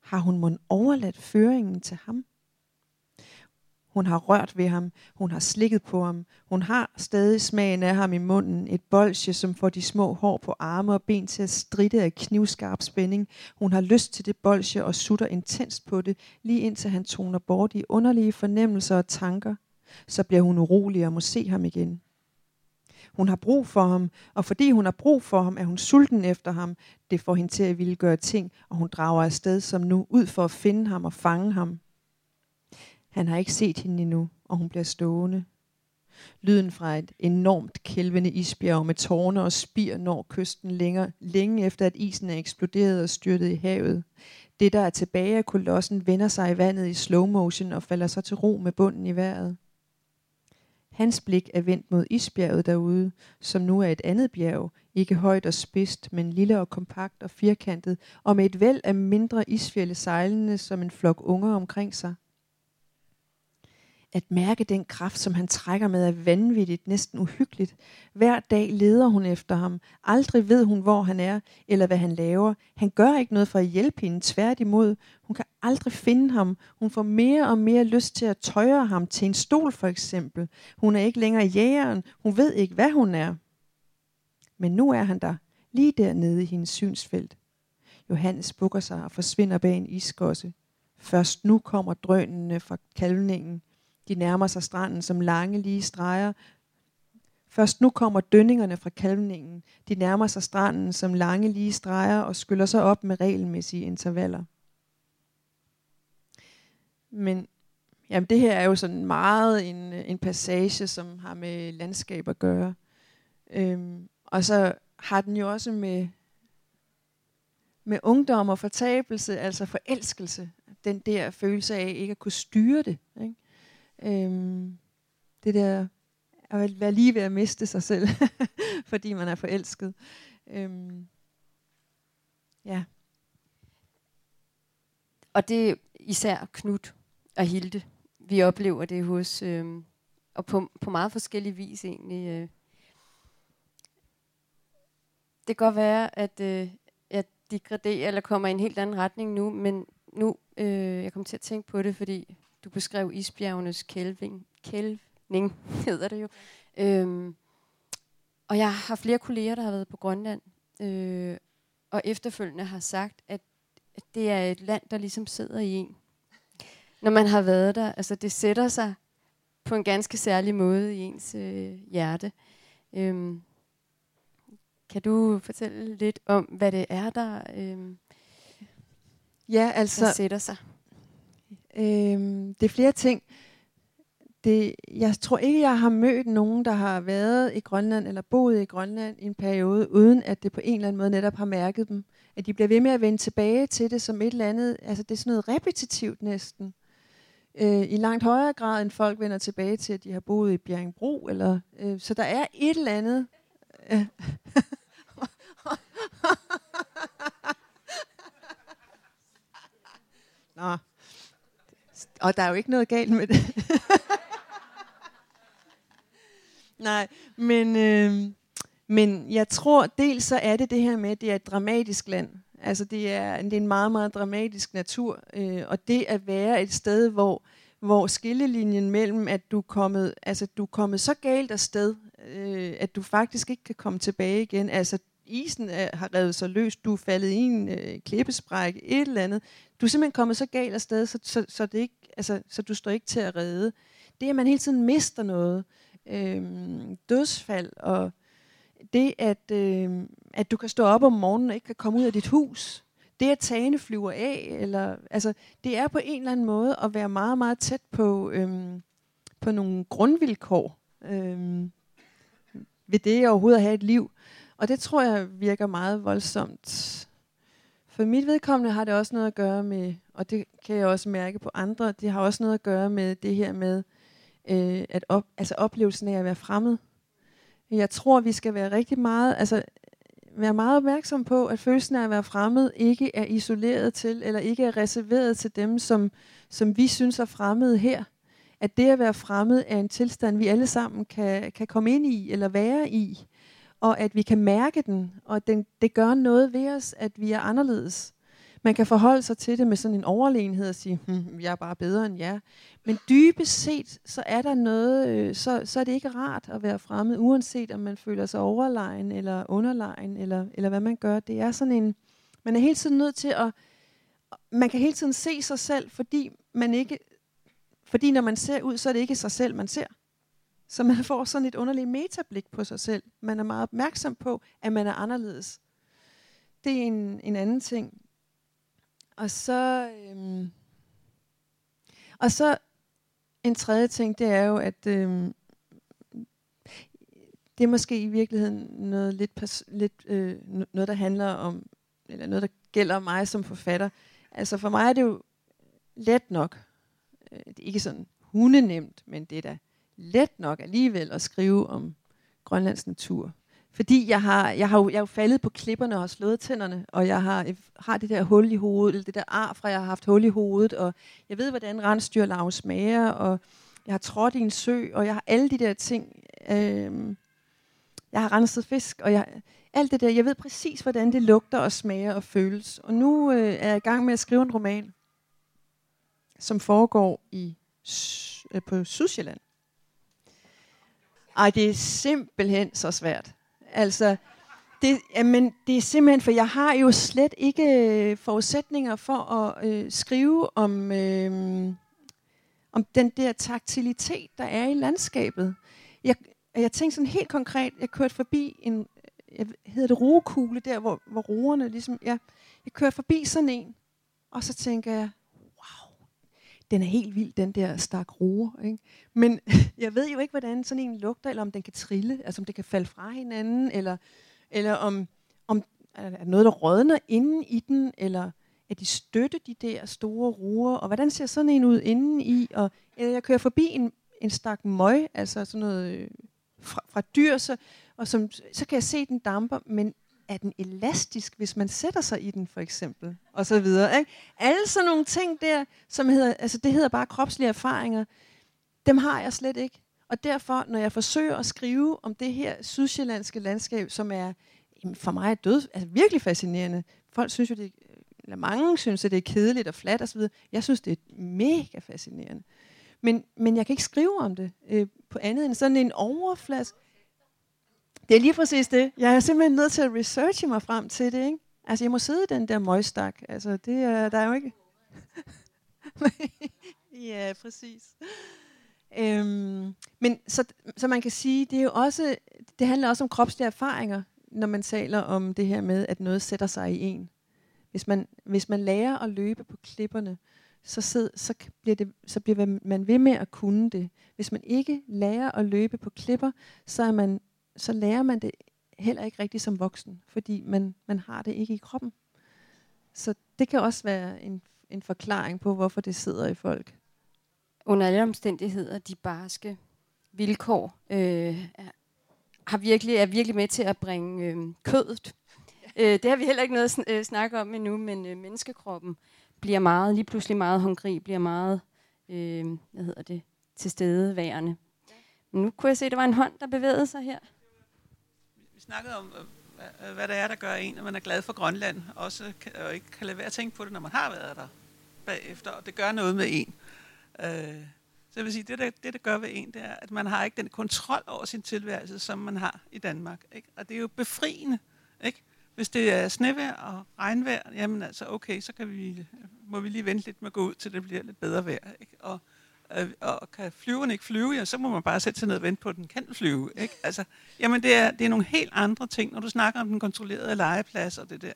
Speaker 1: Har hun mon overladt føringen til ham? Hun har rørt ved ham. Hun har slikket på ham. Hun har stadig smagen af ham i munden. Et bolsje, som får de små hår på arme og ben til at stride af knivskarp spænding. Hun har lyst til det bolsje og sutter intenst på det, lige indtil han toner bort i underlige fornemmelser og tanker. Så bliver hun urolig og må se ham igen. Hun har brug for ham, og fordi hun har brug for ham, er hun sulten efter ham. Det får hende til at ville gøre ting, og hun drager afsted som nu ud for at finde ham og fange ham. Han har ikke set hende endnu, og hun bliver stående. Lyden fra et enormt kælvende isbjerg med tårne og spir når kysten længere, længe efter at isen er eksploderet og styrtet i havet. Det, der er tilbage af kolossen, vender sig i vandet i slow motion og falder så til ro med bunden i vejret. Hans blik er vendt mod isbjerget derude, som nu er et andet bjerg, ikke højt og spidst, men lille og kompakt og firkantet, og med et væld af mindre isfjælde sejlende som en flok unger omkring sig. At mærke den kraft, som han trækker med, er vanvittigt, næsten uhyggeligt. Hver dag leder hun efter ham. Aldrig ved hun, hvor han er, eller hvad han laver. Han gør ikke noget for at hjælpe hende, tværtimod. Hun kan aldrig finde ham. Hun får mere og mere lyst til at tøjre ham til en stol, for eksempel. Hun er ikke længere jægeren. Hun ved ikke, hvad hun er. Men nu er han der, lige dernede i hendes synsfelt. Johannes bukker sig og forsvinder bag en iskosse. Først nu kommer drønene fra kalvningen. De nærmer sig stranden som lange lige streger. Først nu kommer dønningerne fra kalvningen. De nærmer sig stranden som lange lige streger og skyller sig op med regelmæssige intervaller. Men jamen, det her er jo sådan meget en, en passage, som har med landskab at gøre. Øhm, og så har den jo også med, med ungdom og fortabelse, altså forelskelse. Den der følelse af ikke at kunne styre det. Ikke? Øhm, det der at være lige ved at miste sig selv, <laughs> fordi man er forelsket. Øhm, ja.
Speaker 3: Og det er især Knut og Hilde. Vi oplever det hos, øhm, og på, på meget forskellige vis egentlig. Øh. Det kan godt være, at øh, jeg degraderer eller kommer i en helt anden retning nu, men nu, øh, jeg kommer til at tænke på det, fordi du beskrev isbjergenes kælving, kælvning, <laughs> hedder det jo. Øhm, og jeg har flere kolleger, der har været på Grønland, øh, og efterfølgende har sagt, at, det er et land, der ligesom sidder i en. Når man har været der, altså det sætter sig på en ganske særlig måde i ens øh, hjerte. Øhm, kan du fortælle lidt om, hvad det er, der, øh,
Speaker 1: ja, altså,
Speaker 3: der sætter sig?
Speaker 1: Øhm, det er flere ting. Det, jeg tror ikke, jeg har mødt nogen, der har været i Grønland eller boet i Grønland i en periode, uden at det på en eller anden måde netop har mærket dem. At de bliver ved med at vende tilbage til det som et eller andet, altså det er sådan noget repetitivt næsten. Øh, I langt højere grad, end folk vender tilbage til, at de har boet i Bjerringbro. Eller, øh, så der er et eller andet... Øh. <laughs> Nå, og der er jo ikke noget galt med det. <laughs> Nej, men, øh, men jeg tror dels så er det det her med, at det er et dramatisk land. Altså det er, det er en meget, meget dramatisk natur. Øh, og det at være et sted, hvor, hvor skillelinjen mellem, at du er kommet, altså, du er kommet så galt afsted, øh, at du faktisk ikke kan komme tilbage igen. Altså isen er, har revet sig løs, du er faldet i en øh, klippesprække, et eller andet. Du er simpelthen kommet så galt afsted, så, så, så det ikke altså, så du står ikke til at redde. Det, at man hele tiden mister noget, øh, dødsfald, og det, at, øh, at du kan stå op om morgenen og ikke kan komme ud af dit hus, det at tagene flyver af, eller, altså, det er på en eller anden måde at være meget, meget tæt på, øh, på nogle grundvilkår øh, ved det overhovedet at have et liv. Og det tror jeg virker meget voldsomt. For mit vedkommende har det også noget at gøre med og det kan jeg også mærke på andre, det har også noget at gøre med det her med øh, at op, altså oplevelsen af at være fremmed. Jeg tror, vi skal være rigtig meget, altså være meget opmærksom på, at følelsen af at være fremmed ikke er isoleret til, eller ikke er reserveret til dem, som, som vi synes er fremmede her. At det at være fremmed er en tilstand, vi alle sammen kan, kan komme ind i, eller være i. Og at vi kan mærke den, og at den, det gør noget ved os, at vi er anderledes. Man kan forholde sig til det med sådan en overlegenhed og sige, hm, jeg er bare bedre end jer. Men dybest set, så er der noget, øh, så, så er det ikke rart at være fremmed, uanset om man føler sig overlegen eller underlegen, eller, eller hvad man gør. Det er sådan en, man er hele tiden nødt til at, man kan hele tiden se sig selv, fordi man ikke, fordi når man ser ud, så er det ikke sig selv, man ser. Så man <laughs> får sådan et underligt metablik på sig selv. Man er meget opmærksom på, at man er anderledes. Det er en, en anden ting. Og så, øhm, og så en tredje ting, det er jo, at øhm, det er måske i virkeligheden noget lidt, pers- lidt øh, noget, der handler om, eller noget, der gælder mig som forfatter. Altså for mig er det jo let nok. Øh, det er ikke sådan hundenemt, men det er da let nok alligevel at skrive om Grønlands natur. Fordi jeg har, jeg har, jo, jeg har jo faldet på klipperne og har slået tænderne, og jeg har, jeg har det der hul i hovedet, eller det der ar fra, jeg har haft hul i hovedet, og jeg ved, hvordan rensdyrlarve smager, og jeg har trådt i en sø, og jeg har alle de der ting. Øh, jeg har renset fisk, og jeg, alt det der, jeg ved præcis, hvordan det lugter og smager og føles. Og nu øh, er jeg i gang med at skrive en roman, som foregår i øh, på Sydsjælland. Ej, det er simpelthen så svært. Altså, det, jamen, det er simpelthen, for jeg har jo slet ikke øh, forudsætninger for at øh, skrive om, øh, om den der taktilitet, der er i landskabet. Jeg, jeg tænkte sådan helt konkret, jeg kørte forbi en, jeg hedder det roekugle, der hvor, hvor roerne ligesom, ja, jeg kørte forbi sådan en, og så tænker jeg, den er helt vild, den der stak roer. Ikke? Men <laughs> jeg ved jo ikke, hvordan sådan en lugter, eller om den kan trille, altså om det kan falde fra hinanden, eller, eller om, om er der noget, der rådner inde i den, eller er de støtte, de der store roer, og hvordan ser sådan en ud inden i, og eller jeg kører forbi en, en stak møg, altså sådan noget øh, fra, fra dyr, så, og som, så kan jeg se, den damper, men er den elastisk, hvis man sætter sig i den, for eksempel? Og så videre. Ikke? Alle sådan nogle ting der, som hedder, altså det hedder bare kropslige erfaringer, dem har jeg slet ikke. Og derfor, når jeg forsøger at skrive om det her sydsjællandske landskab, som er for mig er død, altså virkelig fascinerende. Folk synes jo, det, eller mange synes, at det er kedeligt og fladt osv. Jeg synes, det er mega fascinerende. Men, men jeg kan ikke skrive om det øh, på andet end sådan en overflask. Det er lige præcis det. Jeg er simpelthen nødt til at researche mig frem til det. Ikke? Altså, jeg må sidde i den der møgstak. Altså, det er, der er jo ikke... <laughs> ja, præcis. Øhm, men så, så man kan sige, det er jo også, det handler også om kropslige erfaringer, når man taler om det her med, at noget sætter sig i en. Hvis man, hvis man lærer at løbe på klipperne, så, sid, så, bliver det, så bliver man ved med at kunne det. Hvis man ikke lærer at løbe på klipper, så, er man, så lærer man det heller ikke rigtigt som voksen, fordi man, man har det ikke i kroppen. Så det kan også være en, en forklaring på, hvorfor det sidder i folk.
Speaker 3: Under alle omstændigheder, de barske vilkår øh, har virkelig, er virkelig med til at bringe øh, kødet. Øh, det har vi heller ikke noget at øh, snakke om endnu, men øh, menneskekroppen bliver meget, lige pludselig meget hungrig, bliver meget, øh, hvad hedder det, tilstedeværende. Men nu kunne jeg se, at der var en hånd, der bevægede sig her.
Speaker 6: Snakkede om, øh, øh, hvad det er, der gør en, når man er glad for Grønland, også kan, og ikke kan lade være at tænke på det, når man har været der bagefter, og det gør noget med en. Øh, så jeg vil sige, det der, det der gør ved en, det er, at man har ikke den kontrol over sin tilværelse, som man har i Danmark. Ikke? Og det er jo befriende. Ikke? Hvis det er snevejr og regnvejr, jamen altså okay, så kan vi, må vi lige vente lidt med at gå ud, til det bliver lidt bedre vejr. Ikke? Og, øh, og kan flyveren ikke flyve, ja, så må man bare sætte sig ned og vente på, at den kan flyve. Ikke? Altså, jamen det er, det er nogle helt andre ting, når du snakker om den kontrollerede legeplads og det der.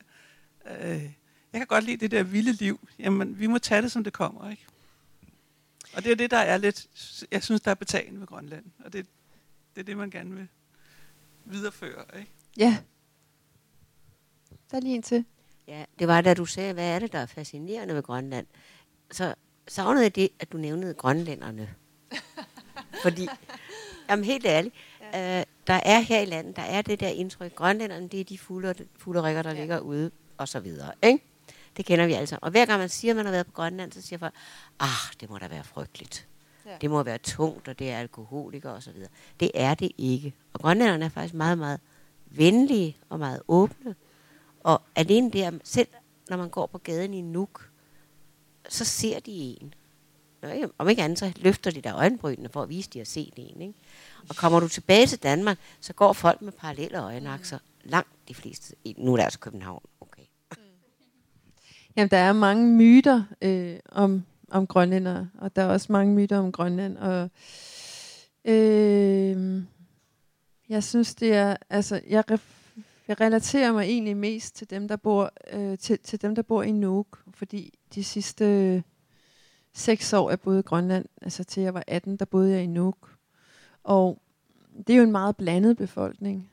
Speaker 6: Øh, jeg kan godt lide det der vilde liv. Jamen, vi må tage det, som det kommer. Ikke? Og det er det, der er lidt, jeg synes, der er betalende ved Grønland. Og det, det er det, man gerne vil videreføre. Ikke?
Speaker 1: Ja. Der er lige en til.
Speaker 4: Ja, det var da du sagde, hvad er det, der er fascinerende ved Grønland? Så savnede jeg det, at du nævnede grønlænderne. <laughs> Fordi, jamen helt ærligt, ja. øh, der er her i landet, der er det der indtryk, grønlænderne, det er de fulderikker, der ja. ligger ude, og så videre. Ikke? Det kender vi sammen. Og hver gang man siger, at man har været på Grønland, så siger folk, ah, det må da være frygteligt. Ja. Det må være tungt, og det er alkoholiker og så videre. Det er det ikke. Og grønlænderne er faktisk meget, meget venlige og meget åbne. Og alene der, selv når man går på gaden i Nuuk, så ser de en. Nå, om ikke andet, så løfter de der øjenbrynene for at vise, at de har set en. Ikke? Og kommer du tilbage til Danmark, så går folk med parallelle øjenakser. Langt de fleste. Nu er det altså København. Okay. <laughs>
Speaker 1: Jamen, der er mange myter øh, om, om grønlænder, og der er også mange myter om Grønland. Og, øh, jeg synes, det er... Altså, jeg ref, jeg relaterer mig egentlig mest til dem, der bor, øh, til, til dem, der bor i Nuuk, fordi de sidste øh, seks år, jeg boede i Grønland, altså til jeg var 18, der boede jeg i Nuuk. Og det er jo en meget blandet befolkning.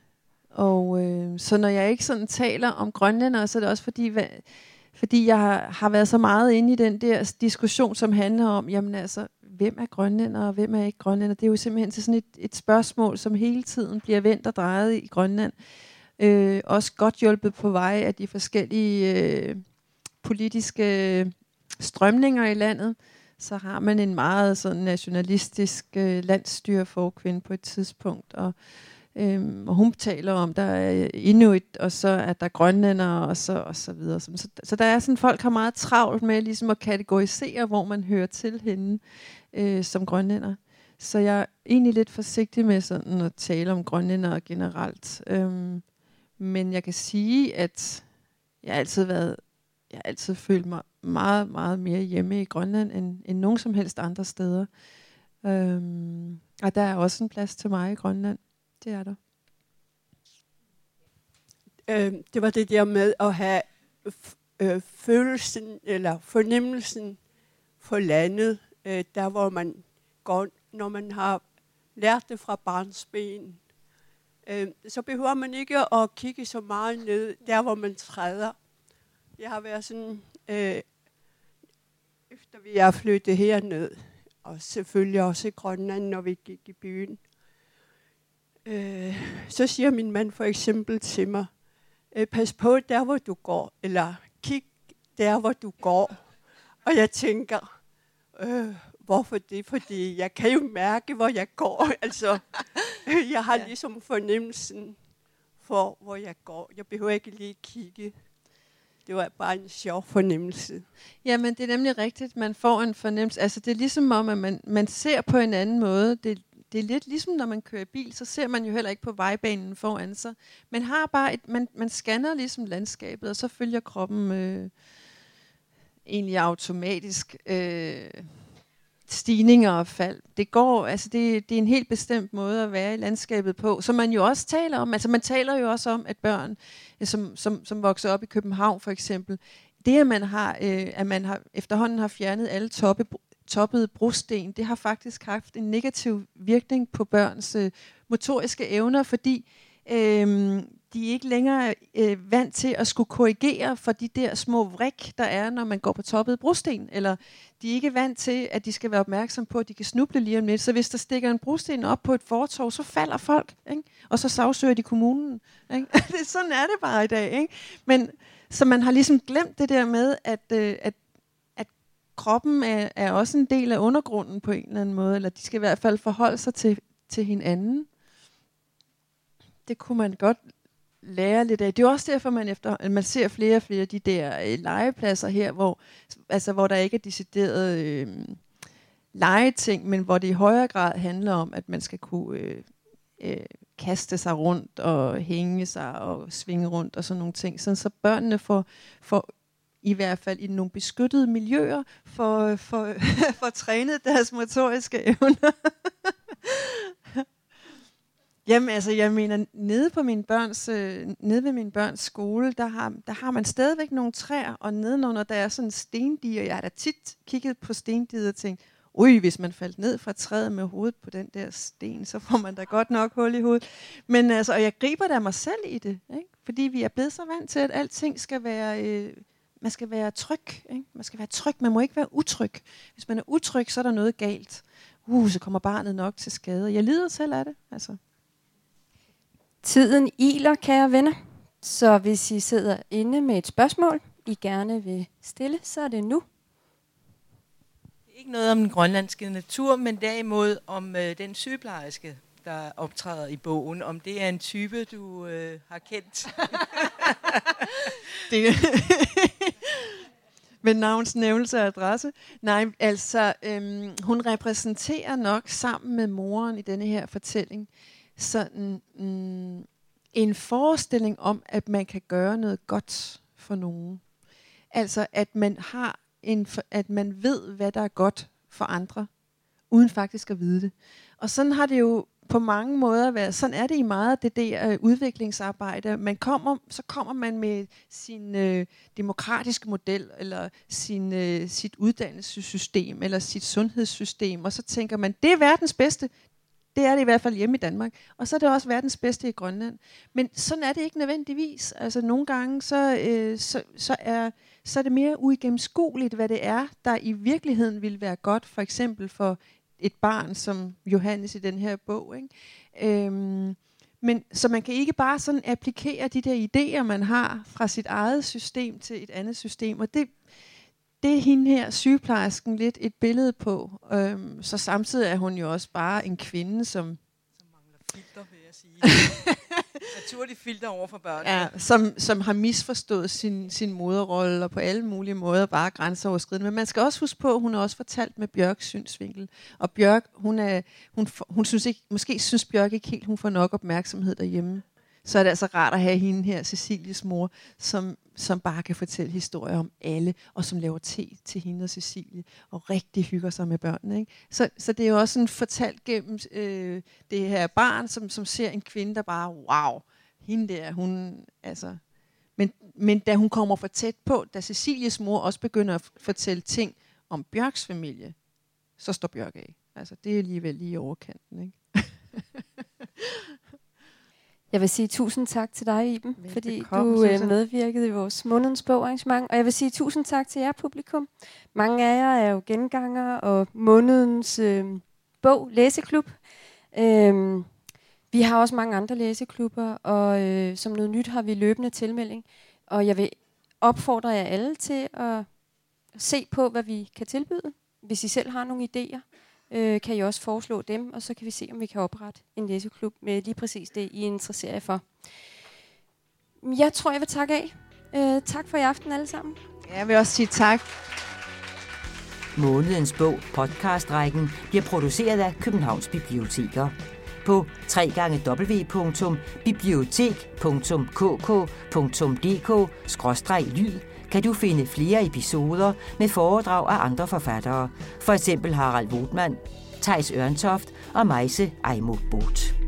Speaker 1: Og øh, så når jeg ikke sådan taler om grønlændere, så er det også fordi, hvad, fordi jeg har, har været så meget inde i den der diskussion, som handler om, jamen altså, hvem er grønlænder, og hvem er ikke grønlænder? Det er jo simpelthen til sådan et, et spørgsmål, som hele tiden bliver vendt og drejet i Grønland. Øh, Øh, også godt hjulpet på vej af de forskellige øh, politiske strømninger i landet. Så har man en meget sådan nationalistisk øh, kvinde på et tidspunkt, og Øhm, og hun taler om, der er inuit, og så er der grønlænder, og så, og så videre. Så, så der er sådan, folk har meget travlt med ligesom at kategorisere, hvor man hører til hende øh, som grønlænder. Så jeg er egentlig lidt forsigtig med sådan at tale om grønlænder generelt. Øhm, men jeg kan sige, at jeg har altid været, jeg har altid følt mig meget, meget mere hjemme i Grønland, end, end nogen som helst andre steder. Øhm, og der er også en plads til mig i Grønland. Det er der.
Speaker 7: Øh, det var det der med at have øh, følelsen eller fornemmelsen for landet, øh, der hvor man går, når man har lært det fra barnsben. Øh, så behøver man ikke at kigge så meget ned, der hvor man træder. Jeg har været sådan, øh, efter vi er flyttet herned, og selvfølgelig også i Grønland, når vi gik i byen, øh, så siger min mand for eksempel til mig, øh, pas på der, hvor du går, eller kig der, hvor du går. Og jeg tænker, øh, hvorfor det? Fordi jeg kan jo mærke, hvor jeg går. <laughs> altså, jeg har ja. ligesom fornemmelsen for, hvor jeg går. Jeg behøver ikke lige kigge. Det var bare en sjov fornemmelse.
Speaker 1: Jamen, det er nemlig rigtigt. Man får en fornemmelse. Altså, det er ligesom om, at man, man ser på en anden måde. Det, det er lidt ligesom, når man kører bil, så ser man jo heller ikke på vejbanen foran sig. Man har bare et, man, man scanner ligesom landskabet, og så følger kroppen øh, egentlig automatisk øh, stigninger og fald. Det går, altså det, det er en helt bestemt måde at være i landskabet på, som man jo også taler om. Altså man taler jo også om, at børn, øh, som, som, som vokser op i København for eksempel, det at man har, øh, at man har efterhånden har fjernet alle toppe, toppede brosten, det har faktisk haft en negativ virkning på børns øh, motoriske evner, fordi øh, de er ikke længere øh, vant til at skulle korrigere for de der små vrik, der er, når man går på toppet brosten, eller de er ikke vant til, at de skal være opmærksom på, at de kan snuble lige om lidt. Så hvis der stikker en brosten op på et fortov, så falder folk, ikke? og så sagsøger de kommunen. Ikke? <laughs> Sådan er det bare i dag. Ikke? Men så man har ligesom glemt det der med, at, øh, at kroppen er, er også en del af undergrunden på en eller anden måde, eller de skal i hvert fald forholde sig til, til hinanden. Det kunne man godt lære lidt af. Det er også derfor, man, efter, man ser flere og flere af de der øh, legepladser her, hvor, altså, hvor der ikke er decideret øh, legeting, men hvor det i højere grad handler om, at man skal kunne øh, øh, kaste sig rundt og hænge sig og svinge rundt og sådan nogle ting, sådan så børnene får, får i hvert fald i nogle beskyttede miljøer, for, for, <laughs> for trænet deres motoriske evner. Jamen altså, jeg mener, nede på mine børns, øh, nede ved min børns skole, der har, der har man stadigvæk nogle træer, og nedenunder, der er sådan en stendige, og jeg har da tit kigget på stendiger og tænkt, ui, hvis man faldt ned fra træet med hovedet på den der sten, så får man da godt nok hul i hovedet. Men altså, og jeg griber da mig selv i det, ikke? fordi vi er blevet så vant til, at alting skal være øh, man skal være tryg. Ikke? Man skal være tryg. Man må ikke være utryg. Hvis man er utryg, så er der noget galt. Uh, så kommer barnet nok til skade. Jeg lider selv af det. Altså.
Speaker 3: Tiden iler, kære venner. Så hvis I sidder inde med et spørgsmål, I gerne vil stille, så er det nu.
Speaker 8: Ikke noget om den grønlandske natur, men derimod om øh, den sygeplejerske, der optræder i bogen. Om det er en type, du øh, har kendt. <laughs>
Speaker 1: det, <laughs> med navns nævnelse og adresse. Nej, altså, øhm, hun repræsenterer nok sammen med moren i denne her fortælling sådan mm, en forestilling om, at man kan gøre noget godt for nogen. Altså, at man har en, at man ved, hvad der er godt for andre, uden faktisk at vide det. Og sådan har det jo på mange måder været, sådan er det i meget af det der øh, udviklingsarbejde. Man kommer, så kommer man med sin øh, demokratiske model, eller sin, øh, sit uddannelsessystem, eller sit sundhedssystem, og så tænker man, det er verdens bedste, det er det i hvert fald hjemme i Danmark. Og så er det også verdens bedste i Grønland. Men sådan er det ikke nødvendigvis. Altså nogle gange, så, øh, så, så, er, så er det mere uigennemskueligt, hvad det er, der i virkeligheden vil være godt. For eksempel for et barn som Johannes i den her bog. Ikke? Øhm, men så man kan ikke bare sådan applikere de der idéer, man har fra sit eget system til et andet system. Og det, det er hende her, sygeplejersken, lidt et billede på. Øhm, så samtidig er hun jo også bare en kvinde, som...
Speaker 8: Som mangler filter, vil jeg sige. <laughs> Naturligt filter over for børnene.
Speaker 1: Ja, som, som har misforstået sin, sin moderrolle, og på alle mulige måder bare grænseoverskridende. Men man skal også huske på, at hun har også fortalt med Bjørks synsvinkel. Og Bjørk, hun, er, hun, hun synes ikke, måske synes Bjørk ikke helt, hun får nok opmærksomhed derhjemme så er det altså rart at have hende her, Cecilies mor, som, som bare kan fortælle historier om alle, og som laver te til hende og Cecilie, og rigtig hygger sig med børnene. Ikke? Så, så det er jo også sådan fortalt gennem øh, det her barn, som, som ser en kvinde, der bare, wow, hende der, hun, altså... Men, men da hun kommer for tæt på, da Cecilies mor også begynder at fortælle ting om Bjørks familie, så står Bjørk af. Altså, det er alligevel lige overkanten, ikke? <laughs>
Speaker 3: Jeg vil sige tusind tak til dig, Iben, fordi du øh, medvirkede i vores månedens bogarrangement. Og jeg vil sige tusind tak til jer, publikum. Mange af jer er jo genganger og månedens øh, bog læseklub. Øhm, vi har også mange andre læseklubber, og øh, som noget nyt har vi løbende tilmelding. Og jeg vil opfordre jer alle til at se på, hvad vi kan tilbyde, hvis I selv har nogle idéer øh, kan I også foreslå dem, og så kan vi se, om vi kan oprette en læseklub med lige præcis det, I interesserer jer for. Jeg tror, jeg vil takke af. Øh, tak for i aften alle sammen.
Speaker 1: Ja, jeg vil også sige tak.
Speaker 2: Månedens bog, podcastrækken, bliver produceret af Københavns Biblioteker. På www.bibliotek.kk.dk-lyd kan du finde flere episoder med foredrag af andre forfattere, for eksempel Harald Wotman, Tejs Ørntoft og Meise Ejmo Both.